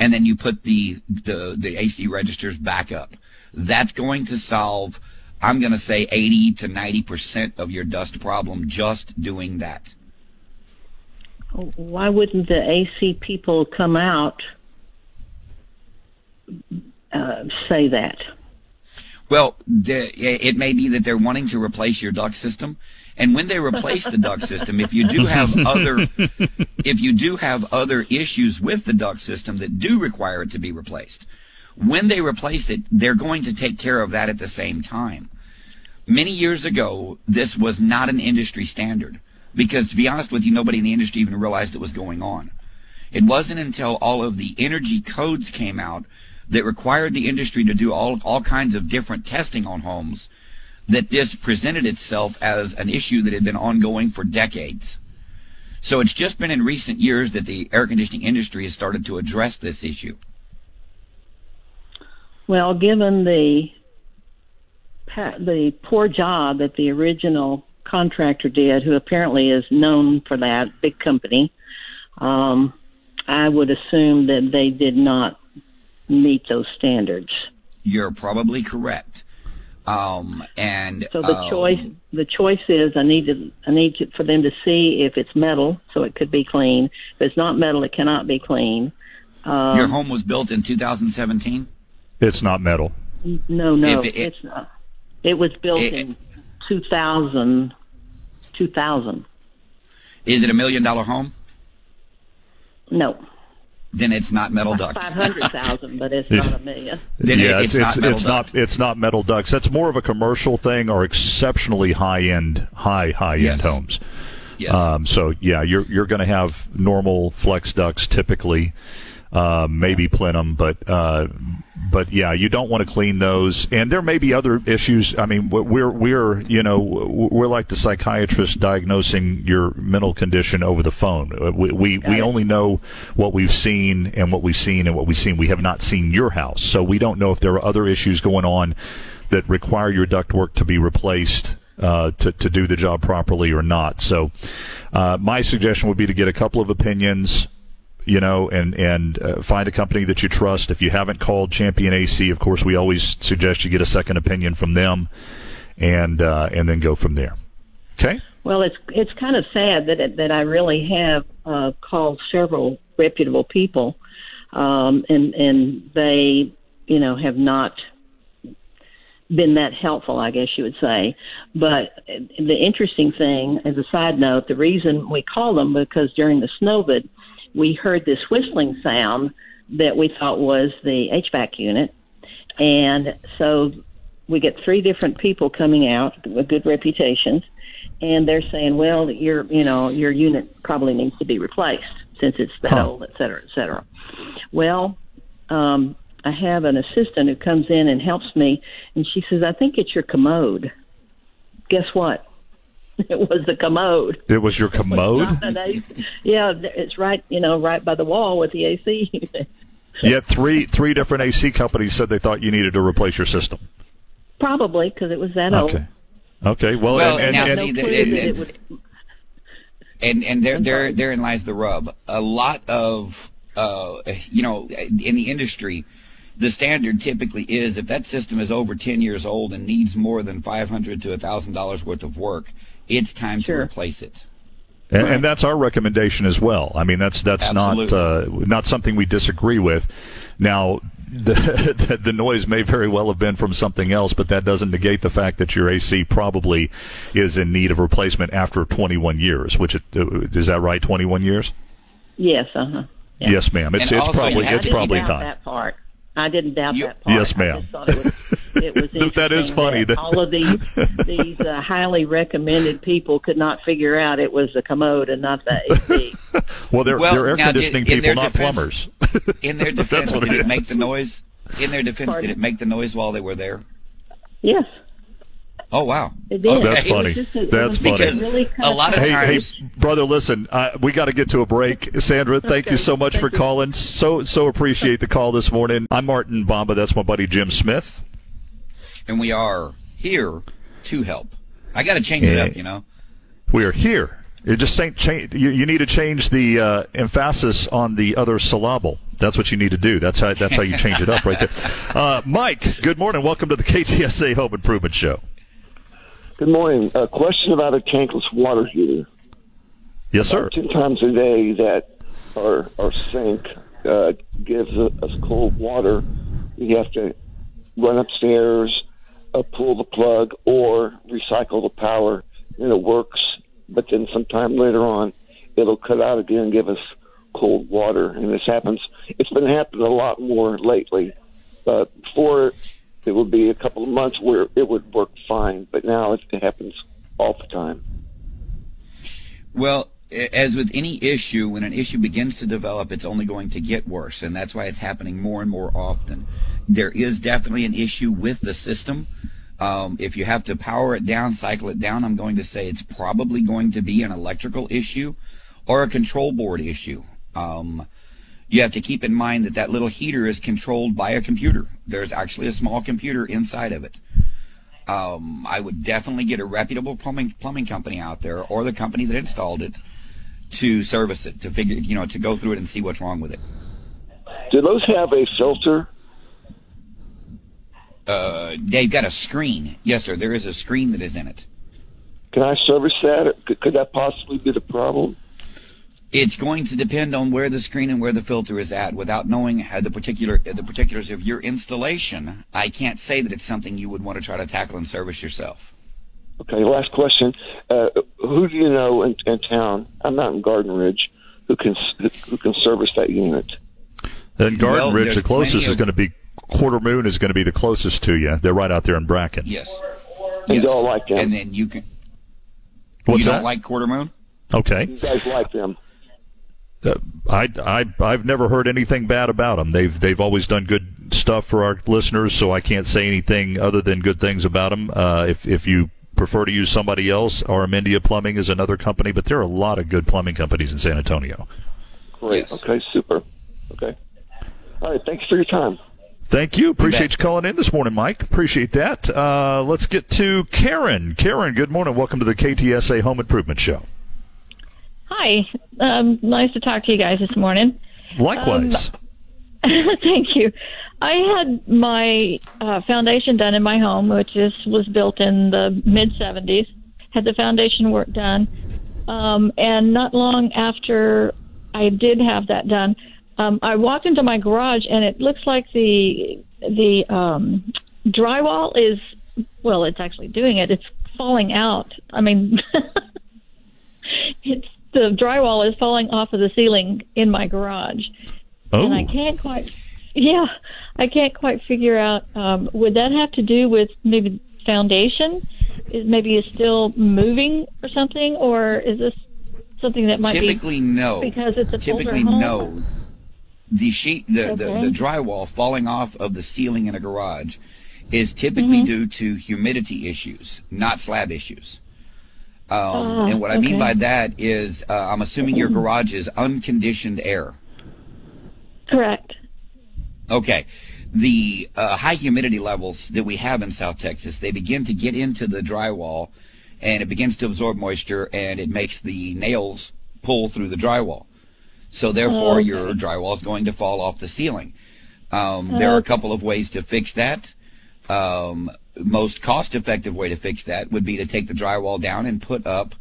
and then you put the, the, the AC registers back up. That's going to solve, I'm going to say 80 to 90% of your dust problem just doing that. Why wouldn't the AC people come out uh, say that? Well, the, it may be that they're wanting to replace your duct system, and when they replace the duct system, if you do have other, if you do have other issues with the duct system that do require it to be replaced, when they replace it, they're going to take care of that at the same time. Many years ago, this was not an industry standard because, to be honest with you, nobody in the industry even realized it was going on. It wasn't until all of the energy codes came out that required the industry to do all, all kinds of different testing on homes that this presented itself as an issue that had been ongoing for decades. So it's just been in recent years that the air conditioning industry has started to address this issue. Well, given the the poor job that the original contractor did, who apparently is known for that big company, um, I would assume that they did not meet those standards. You're probably correct. Um, and so the um, choice the choice is I need to I need to, for them to see if it's metal, so it could be clean. If it's not metal, it cannot be clean. Um, your home was built in 2017. It's not metal. No, no, If it- it's not. It was built It- in 2000. 2000. Is it a million dollar home? No, Then it's not metal ducts. 500,000, but it's not a million. Then yeah, it- it's it's it's not metal it's not it's not metal ducts. That's more of a commercial thing or exceptionally high end, high high end Yes. homes. Yes. Um, so yeah, you're you're going to have normal flex ducts typically, uh, maybe plenum, but uh, but yeah, you don't want to clean those. And there may be other issues. I mean, we're we're you know we're like the psychiatrist diagnosing your mental condition over the phone. Uh, We we, we only know what we've seen and what we've seen and what we've seen. We have not seen your house, so we don't know if there are other issues going on that require your ductwork to be replaced uh, to, to do the job properly or not. So, uh, my suggestion would be to get a couple of opinions, you know, and and uh, find a company that you trust. If you haven't called Champion AC, of course, we always suggest you get a second opinion from them, and uh, and then go from there. Okay. Well, it's it's kind of sad that it, that I really have uh, called several reputable people, um, and and they, you know, have not been that helpful, I guess you would say. But the interesting thing, as a side note, the reason we call them because during the snowvid, we heard this whistling sound that we thought was the HVAC unit, and so we get three different people coming out with good reputations, and they're saying, "Well, your you know your unit probably needs to be replaced since it's that Huh. old, et cetera, et cetera." Well, um, I have an assistant who comes in and helps me, and she says, "I think it's your commode." Guess what? It was the commode. It was your commode. Not an Yeah, it's right, you know, right by the wall with the AC unit. Yet three three different AC companies said they thought you needed to replace your system. Probably because it was that old. Okay. Okay. Well, Well, and, now and, No see, clue the- that the- it would and and there there therein lies the rub. A lot of uh, you know, in the industry, the standard typically is if that system is over ten years old and needs more than five hundred to thousand dollars worth of work, it's time Sure. to replace it. And, and that's our recommendation as well. I mean, that's that's not uh, not something we disagree with. Now, the, the the noise may very well have been from something else, but that doesn't negate the fact that your AC probably is in need of replacement after 21 years. Which it, uh, is that right? 21 years? Yes, uh huh. Yeah. Yes, ma'am. It's And it's also, probably it's probably time. that part. I didn't doubt You- that part. Yes, I ma'am. just thought it was, it was That is funny. that all of these these uh, highly recommended people could not figure out it was the commode and not the AC. Well, they're Well, they're air now, did- conditioning people, not defense- plumbers. In their defense, did it it make the noise? In their defense, Pardon? did it make the noise while they were there? yes, Oh wow. Oh, that's funny. a- That's funny. Really a lot of fun. Hey, hey, brother, listen, uh, we got to get to a break. Sandra, thank you so much thank for you. calling. So so appreciate the call this morning. I'm Martin Bomba. That's my buddy Jim Smith. and we are here to help. I got to change it up, you know. We are here. You just saying, change, you, you need to change the uh, emphasis on the other syllable. That's what you need to do. That's how that's how you change it up right there. Uh, Mike, good morning. Welcome to the KTSA Home Improvement Show. Good morning. A question about a tankless water heater. Yes, sir. Two times a day that our our sink uh, gives us cold water. We have to run upstairs, uh, pull the plug, or recycle the power, and it works. But then sometime later on, it'll cut out again and give us cold water. And this happens. It's been happening a lot more lately. Uh, before, it would be a couple of months where it would work fine, but now it, happens all the time. Well, as with any issue, when an issue begins to develop, it's only going to get worse, and that's why it's happening more and more often. There is definitely an issue with the system. Um, if you have to power it down, cycle it down, I'm going to say it's probably going to be an electrical issue or a control board issue. Um, you have to keep in mind that that little heater is controlled by a computer. There's actually a small computer inside of it. Um, I would definitely get a reputable plumbing plumbing company out there or the company that installed it to service it, to figure, you know, to go through it and see what's wrong with it. Do those have a filter? Uh, they've got a screen. Yes, sir. There is a screen that is in it. Can I service that? Could, could that possibly be the problem? It's going to depend on where the screen and where the filter is at. Without knowing the particular the particulars of your installation, I can't say that it's something you would want to try to tackle and service yourself. Okay, last question. Uh, who do you know in, in town? I'm not in Garden Ridge. Who can who can service that unit? And Garden Well, Ridge, the closest plenty is going to be Quarter Moon is going to be the closest to you. They're right out there in Bracken. Yes. And yes. y'all like them? And then you can. What's you that? don't like quarter moon? okay. You guys like them? Uh, I, I, I've never heard anything bad about them. They've, they've always done good stuff for our listeners, so I can't say anything other than good things about them. Uh, if, if you prefer to use somebody else, Armendia Plumbing is another company, but there are a lot of good plumbing companies in San Antonio. Great. Yes. Okay, super. Okay. All right. Thanks for your time. Thank you. Appreciate you calling in this morning, Mike. Appreciate that. Uh, let's get to Karen. Karen, good morning. Welcome to the KTSA Home Improvement Show. Hi. Um, nice to talk to you guys this morning. Likewise. Thank you. I had my uh, foundation done in my home, which is was built in the mid '70s. Had the foundation work done, um, and not long after I did have that done, um, I walked into my garage, and it looks like the the um, drywall is well, it's actually doing it. It's falling out. I mean, it's the drywall is falling off of the ceiling in my garage oh, and I can't quite. Yeah, I can't quite figure out. Um, would that have to do with maybe foundation? Is maybe it's still moving or something, or is this something that might be Typically, no. because it's a Typically, older home? no. The sheet, the, the, the drywall falling off of the ceiling in a garage is typically Mm-hmm. due to humidity issues, not slab issues. Um, Ah, and what I mean by that is, uh, I'm assuming your garage is unconditioned air. Correct. Okay. The uh, high humidity levels that we have in South Texas, they begin to get into the drywall and it begins to absorb moisture and it makes the nails pull through the drywall. So therefore, Oh, okay. your drywall is going to fall off the ceiling. Um, there are a couple of ways to fix that. Um, most cost-effective way to fix that would be to take the drywall down and put up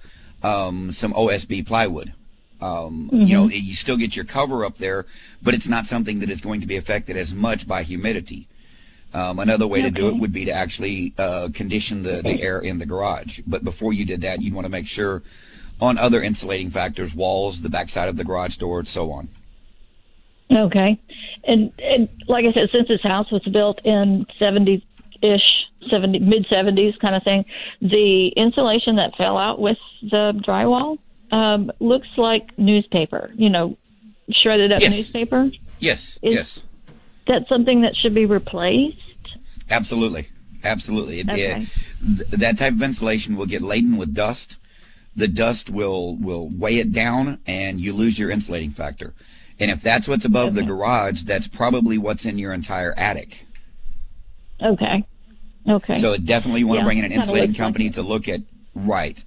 um, some OSB plywood. Um, You know, you still get your cover up there, but it's not something that is going to be affected as much by humidity. Um, another way to do it would be to actually uh, condition the, the air in the garage. But before you did that, you'd want to make sure on other insulating factors, walls, the backside of the garage door, and so on. Okay. And, and like I said, since this house was built in 70 ish, 70, mid 70s kind of thing, the insulation that fell out with the drywall um, looks like newspaper, you know, shredded up Yes. newspaper. Yes, Is- yes, That's something that should be replaced. absolutely, absolutely. Okay. it- th- that type of insulation will get laden with dust. The dust will will weigh it down, and you lose your insulating factor. And if that's what's above the garage, that's probably what's in your entire attic. Okay. Okay. So definitely you want Yeah, to bring in an insulating looks like company to look at right.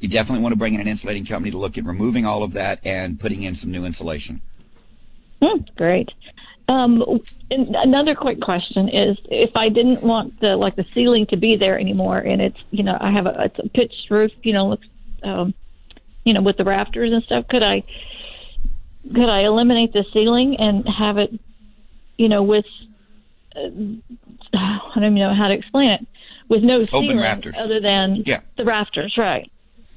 You definitely want to bring in an insulating company to look at removing all of that and putting in some new insulation. Hmm, great. Um, another quick question is, if I didn't want the like the ceiling to be there anymore, and it's you know I have a, it's a pitched roof, you know, looks, um, you know, with the rafters and stuff, could I could I eliminate the ceiling and have it, you know, with uh, I don't even know how to explain it, with no ceiling rafters. other than Yeah. the rafters, right?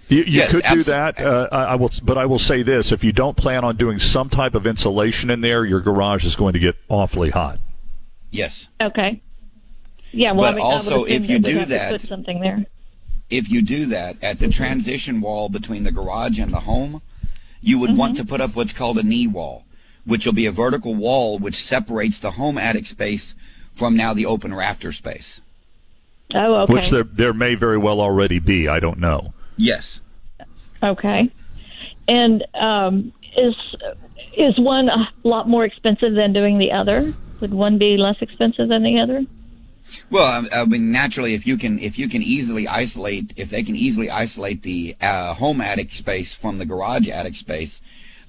You, you Yes, could do that. Uh, I, I will, but I will say this: if you don't plan on doing some type of insulation in there, your garage is going to get awfully hot. Yes. Okay. Yeah. Well, But I mean, I also, if you do that- put something there. If you do that at the transition wall between the garage and the home, you would want Mm-hmm. to put up what's called a knee wall, which will be a vertical wall which separates the home attic space from now the open rafter space. Oh, okay. which there there may very well already be. I don't know. Yes. Okay. And um, is is one a lot more expensive than doing the other? Would one be less expensive than the other? Well, I, I mean, naturally, if you can if you can easily isolate, if they can easily isolate the uh, home attic space from the garage attic space,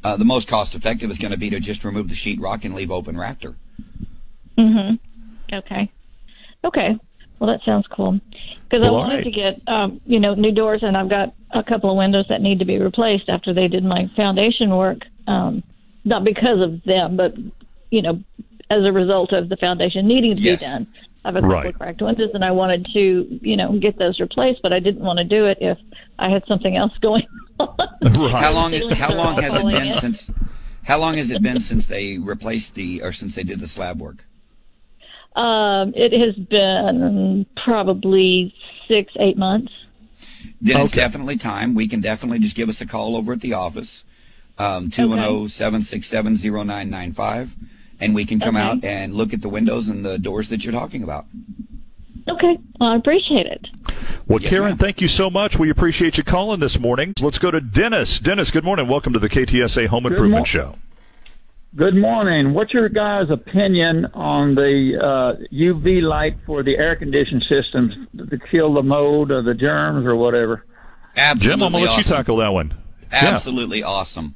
uh, the most cost effective is going to be to just remove the sheetrock and leave open rafter. Mm-hmm. Okay. Okay. Well, that sounds cool. Because I Well, all wanted right. to get, um, you know, new doors, and I've got a couple of windows that need to be replaced after they did my foundation work. Um, not because of them, but you know, as a result of the foundation needing to Yes. be done. I have a couple Right. of cracked windows, and I wanted to, you know, get those replaced, but I didn't want to do it if I had something else going on. How long? Ceilings How long has it been in. since? How long has it been since they replaced the or since they did the slab work? Um, it has been probably six, eight months. Then it's definitely time. We can definitely just give us a call over at the office, um, 210-767-0995, and we can come Okay. out and look at the windows and the doors that you're talking about. Okay, well, I appreciate it. Well, Yes, Karen, ma'am. thank you so much. We appreciate you calling this morning. Let's go to Dennis. Dennis, good morning. Welcome to the KTSA Home Improvement mor- Show. Good morning. What's your guys' opinion on the uh, UV light for the air conditioning systems to kill the mold or the germs or whatever? Absolutely Jim, I'm going to let you awesome. tackle that one. Absolutely awesome.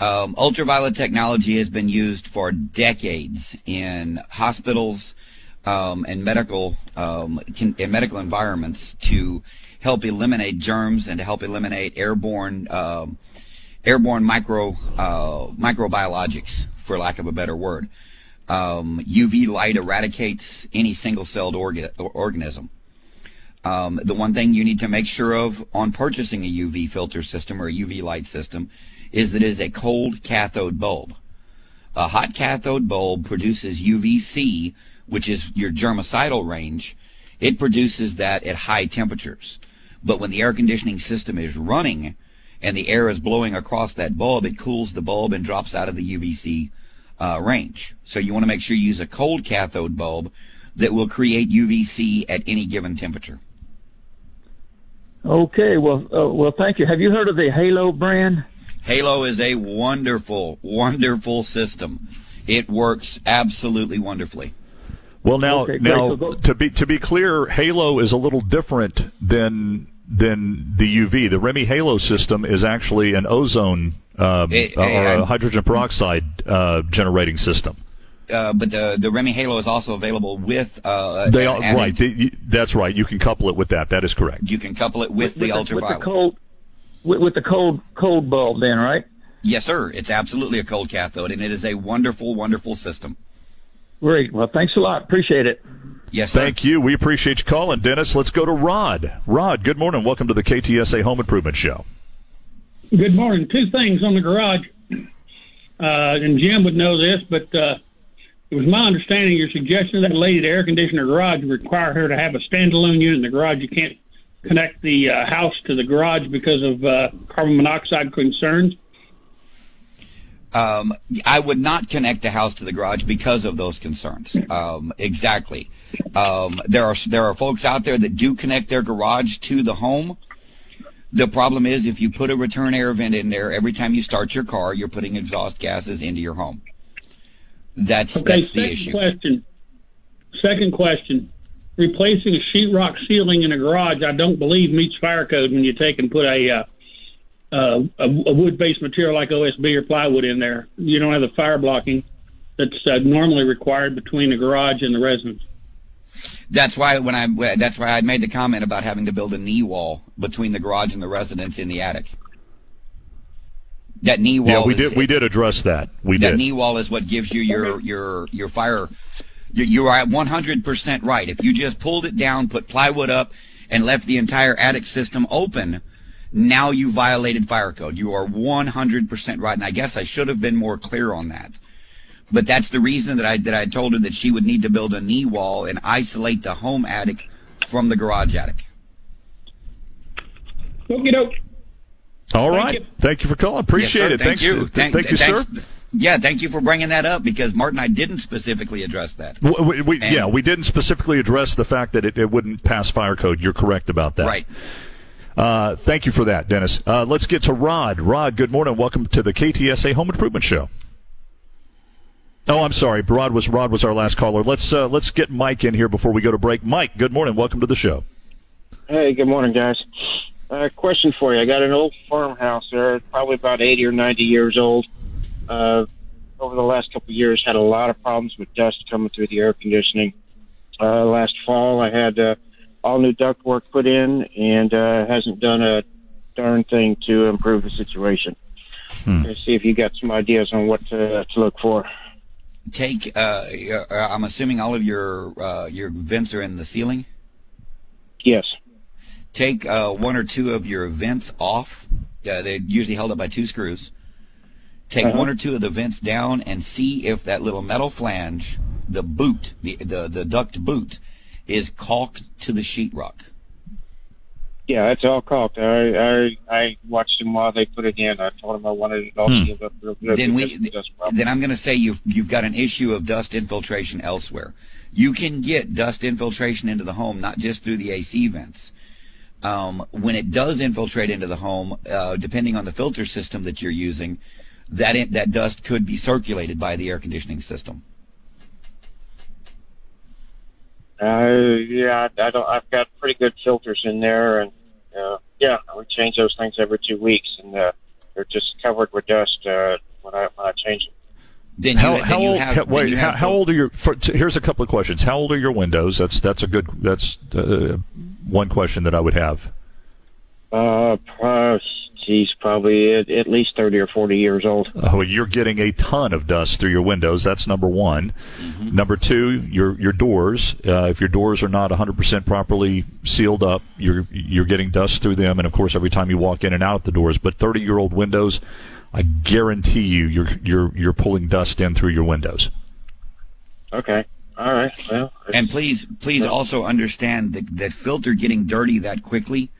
Um, ultraviolet technology has been used for decades in hospitals um, and medical um, can, in medical environments to help eliminate germs and to help eliminate airborne um, airborne micro uh, microbiologics, for lack of a better word. Um, UV light eradicates any single-celled orga- organism. Um, the one thing you need to make sure of on purchasing a UV filter system or a UV light system is that it is a cold cathode bulb. A hot cathode bulb produces UVC, which is your germicidal range. It produces that at high temperatures. But when the air conditioning system is running and the air is blowing across that bulb, it cools the bulb and drops out of the UVC uh, range. So you want to make sure you use a cold cathode bulb that will create UVC at any given temperature. Okay. Well, uh, well, thank you. Have you heard of the Halo brand? Halo is a wonderful, wonderful system. It works absolutely wonderfully. Well, now, Okay, now So go- to be to be clear, Halo is a little different than than the UV. The REME HALO system is actually an ozone um, or a I- hydrogen peroxide uh, generating system. Uh, but the the REME HALO is also available with uh, They are right. They, you- that's right. You can couple it with that. That is correct. You can couple it with, the with ultraviolet. the cold, with, with the cold cold bulb, then, right? yes, sir. It's absolutely a cold cathode, and it is a wonderful, wonderful system. Great. Well, thanks a lot. Appreciate it. Yes, sir. Thank you. We appreciate you calling, Dennis. Let's go to Rod. Rod, good morning. Welcome to the KTSA Home Improvement Show. Good morning. Two things on the garage, uh, and Jim would know this, but uh, it was my understanding your suggestion that lady to air condition her garage would require her to have a standalone unit in the garage. You can't connect the uh, house to the garage because of uh, carbon monoxide concerns. Um, I would not connect the house to the garage because of those concerns. Um, exactly. Um, there are there are folks out there that do connect their garage to the home. The problem is if you put a return air vent in there every time you start your car, you're putting exhaust gases into your home. That's Okay, that's the second issue. question. Second question. Replacing a sheetrock ceiling in a garage, I don't believe meets fire code when you take and put a uh, uh, a, a wood-based material like OSB or plywood in there. You don't have the fire blocking that's uh, normally required between the garage and the residence. That's why when I that's why I made the comment about having to build a knee wall between the garage and the residence in the attic. That knee wall. Yeah, we is- did. We did address that. We that did. knee wall is what gives you your your your fire. You, you are 100% right. If you just pulled it down, put plywood up, and left the entire attic system open, now you violated fire code. You are 100% right. And I guess I should have been more clear on that. But that's the reason that I that I told her that she would need to build a knee wall and isolate the home attic from the garage attic. Okie doke. All Thank right. you. Thank you for calling. Appreciate Yes, it. Thank Thanks. you. th- Thank- thank you, sir. thanks- Yeah, thank you for bringing that up because Martin, I didn't specifically address that. We, we, yeah, we didn't specifically address the fact that it, it wouldn't pass fire code. You're correct about that. Right. Uh, thank you for that, Dennis. Uh, let's get to Rod. Rod, good morning. Welcome to the KTSA Home Improvement Show. Oh, I'm sorry. Rod was Rod was our last caller. Let's uh, let's get Mike in here before we go to break. Mike, good morning. Welcome to the show. Hey, good morning, guys. Uh, question for you. I got an old farmhouse there, probably about 80 or 90 years old. Uh, over the last couple of years, had a lot of problems with dust coming through the air conditioning. Uh, last fall, I had uh, all new ductwork put in and uh, hasn't done a darn thing to improve the situation. Let's see if you got some ideas on what to, to look for. Take. Uh, uh, I'm assuming all of your uh, your vents are in the ceiling. Yes. Take uh, one or two of your vents off. Uh, they're usually held up by two screws. Take Uh-huh. one or two of the vents down and see if that little metal flange, the boot, the the, the duct boot, is caulked to the sheetrock. Yeah, it's all caulked. I, I I watched them while they put it in. I told them I wanted it all Hmm. sealed up real good. Then we- because of the dust problem. then I'm going to say you've you've got an issue of dust infiltration elsewhere. You can get dust infiltration into the home not just through the AC vents. Um, when it does infiltrate into the home, uh, depending on the filter system that you're using, that in, that dust could be circulated by the air conditioning system. Uh, yeah, I I don't. I've got pretty good filters in there, and uh, yeah, we change those things every two weeks, and uh, they're just covered with dust uh, when I when I change them. Then how, you, how then you old? have, how- then wait, you how, how old are your? For, t- here's a couple of questions. How old are your windows? That's that's a good. That's uh, one question that I would have. Uh, geez, probably at, at least thirty or forty years old. Oh, you're getting a ton of dust through your windows. That's number one. Number two, your your doors. Uh, if your doors are not 100% properly sealed up, you're you're getting dust through them, and of course, every time you walk in and out the doors. But 30 year old windows, I guarantee you, you're you're you're pulling dust in through your windows. Okay. All right. Well, And please, please also understand that that filter getting dirty that quickly,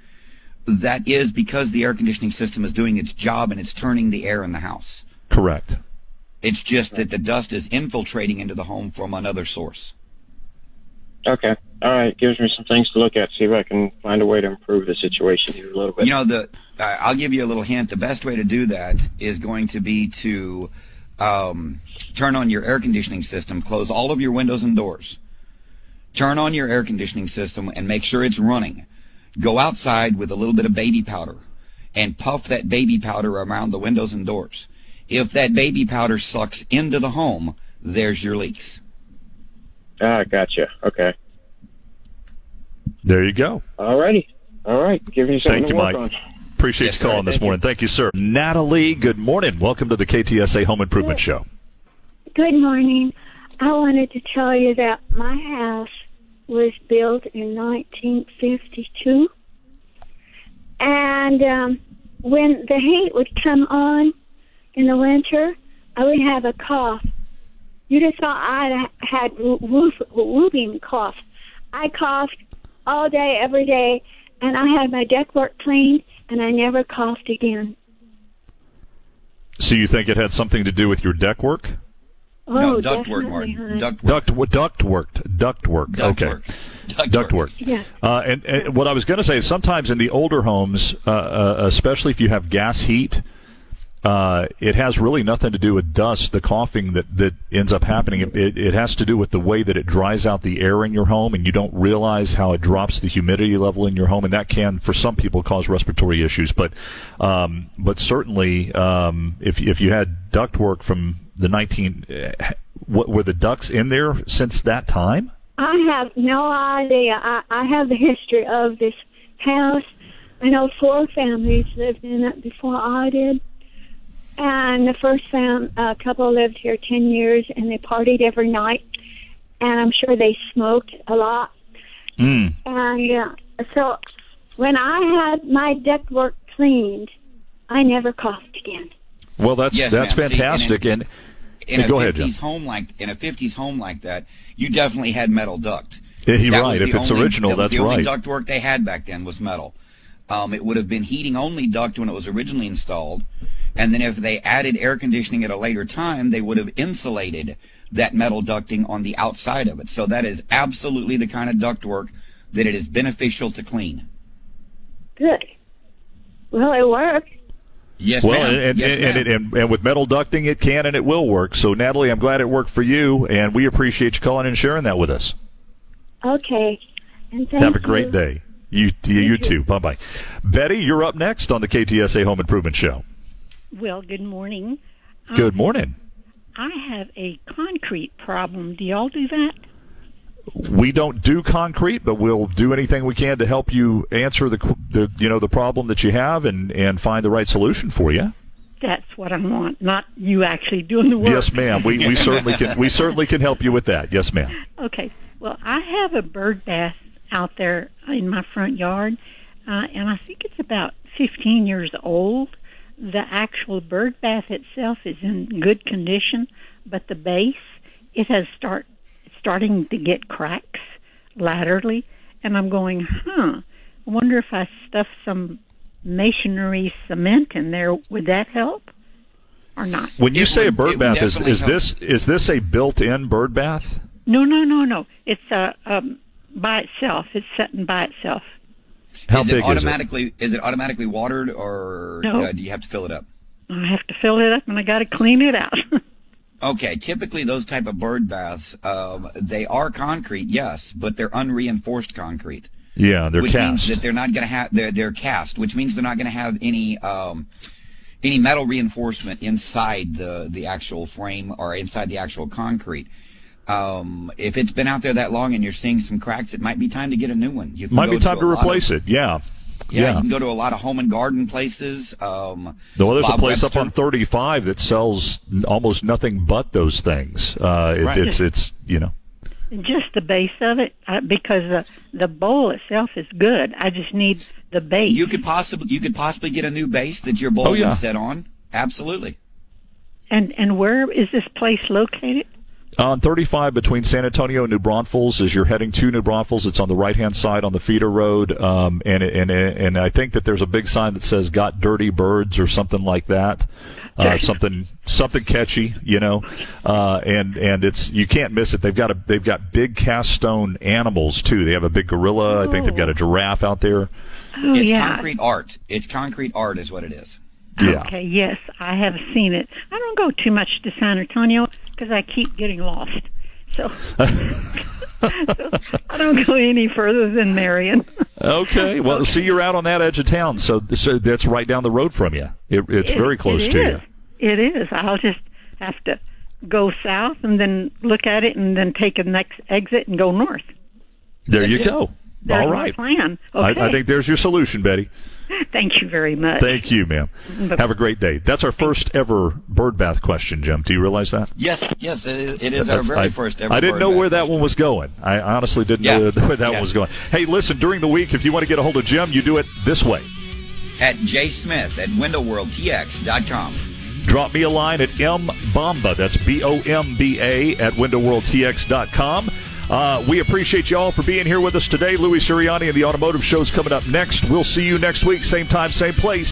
that is because the air conditioning system is doing its job and it's turning the air in the house. Correct. It's just that the dust is infiltrating into the home from another source. okay. All right. Gives me some things to look at. See if I can find a way to improve the situation here a little bit. You know, the uh, I'll give you a little hint. The best way to do that is going to be to um, turn on your air conditioning system, close all of your windows and doors, turn on your air conditioning system, and make sure it's running. Go outside with a little bit of baby powder and puff that baby powder around the windows and doors. If that baby powder sucks into the home, there's your leaks. Ah, gotcha. Okay. There you go. All righty. All right. Give me something Thank you, work Mike. on. Appreciate Yes, you calling sir. this Thank morning. Thank you, sir. Natalie, good morning. Welcome to the KTSA Home Improvement Show. Good morning. I wanted to tell you that my house was built in 1952. And um, when the heat would come on in the winter, I would have a cough. You just thought I had whoop, whooping cough. I coughed all day, every day, and I had my deck work cleaned, and I never coughed again. So you think it had something to do with your deck work? Oh, no, duct work, definitely, Martin. honey. Duct Duct duct worked. Duct work. Duct okay. work. Duct work. Yeah. Uh, and, and what I was going to say is sometimes in the older homes, uh, uh, especially if you have gas heat, uh, it has really nothing to do with dust. The coughing that, that ends up happening, it, it, it has to do with the way that it dries out the air in your home, and you don't realize how it drops the humidity level in your home, and that can, for some people, cause respiratory issues. But, um, but certainly, um, if if you had duct work from the 19, uh, what, were the ducts in there since that time? I have no idea. I, I have the history of this house. I know four families lived in it before I did. And the first fam, uh, couple lived here 10 years and they partied every night. And I'm sure they smoked a lot. Mm. And uh, so when I had my deck ductwork cleaned, I never coughed again. Well, that's Yes, that's ma'am. See, fantastic. and and in Yeah, a go 50s ahead, Jim. home like in a 50s home like that, you definitely had metal duct. Yeah, you're That right. If it's only- original, that was that's the only right. duct work they had back then was metal. Um, it would have been heating only duct when it was originally installed. And then if they added air conditioning at a later time, they would have insulated that metal ducting on the outside of it. So that is absolutely the kind of ductwork that it is beneficial to clean. Good. Well, it worked. Yes, well, ma'am. and, Yes, and, ma'am. and, and, and with metal ducting, it can and it will work. So, Natalie, I'm glad it worked for you, and we appreciate you calling and sharing that with us. Okay. And thank Have a great you. day. You, you, you too. Bye bye. Betty, you're up next on the KTSA Home Improvement Show. Well, good morning. Good morning. Um, I have a concrete problem. Do y'all do that? We don't do concrete, but we'll do anything we can to help you answer the, the you know the problem that you have and, and find the right solution for you. That's what I want, not you actually doing the work. Yes, ma'am. We, we certainly can we certainly can help you with that. Yes, ma'am. Okay. Well, I have a bird bath out there in my front yard, uh, and I think it's about 15 years old. The actual bird bath itself is in good condition, but the base it has start starting to get cracks laterally, and I'm going, huh? I wonder if I stuff some masonry cement in there, would that help or not? When you say a bird bath, is is help. this is this a built-in bird bath? No, no, no, no. It's uh, um, by itself. It's sitting by itself. How is big it is it? automatically is it automatically watered or No. uh, do you have to fill it up? I have to fill it up and I got to clean it out. Okay, typically those type of bird baths, um, they are concrete, yes, but they're unreinforced concrete. Yeah, they're which cast. means that they're not going to have they're they're cast, which means they're not going to have any um, any metal reinforcement inside the the actual frame or inside the actual concrete. Um, if it's been out there that long and you're seeing some cracks, it might be time to get a new one. You Might be time a to lot of- replace it. Yeah. Yeah, Yeah. you can go to a lot of home and garden places. Um, Well, there's Bob a place Webster. up on 35 that sells almost nothing but those things. Uh, it, Right. It's it's you know. Just the base of it, uh, because the the bowl itself is good. I just need the base. You could possibly you could possibly get a new base that your bowl Oh, yeah. can set on. Absolutely. And and where is this place located? On 35 between San Antonio and New Braunfels, as you're heading to New Braunfels, it's on the right hand side on the feeder road, um, and and and I think that there's a big sign that says "Got Dirty Birds" or something like that, uh, something something catchy, you know, uh, and and it's you can't miss it. They've got a they've got big cast stone animals too. They have a big gorilla. I think they've got a giraffe out there. Oh it's yeah. concrete art. It's concrete art, is what it is. Yeah. Okay. Yes, I have seen it. I don't go too much to San Antonio because I keep getting lost. So, so I don't go any further than Marion. Okay. Well, see, you're out on that edge of town, so so uh, that's right down the road from you. It, it's It- very close it to is. It is. I'll just have to go south and then look at it and then take a next exit and go north. There you go. There's All right. plan. I, I think there's your solution, Betty. Thank you very much. Thank you, ma'am. Bye-bye. Have a great day. That's our first ever bird bath question, Jim. Do you realize that? Yes, yes, it is, it is our very I, first ever. I didn't bird know bath. where that one was going. I honestly didn't Yeah. know where that Yeah. one was going. Hey, listen, during the week, if you want to get a hold of Jim, you do it this way. at jsmith at windowworldtx.com. Drop me a line at mbomba. That's B O M B A at windowworldtx.com. Uh, we appreciate you all for being here with us today. Louis Sirianni and the Automotive Show's coming up next. We'll see you next week, same time, same place.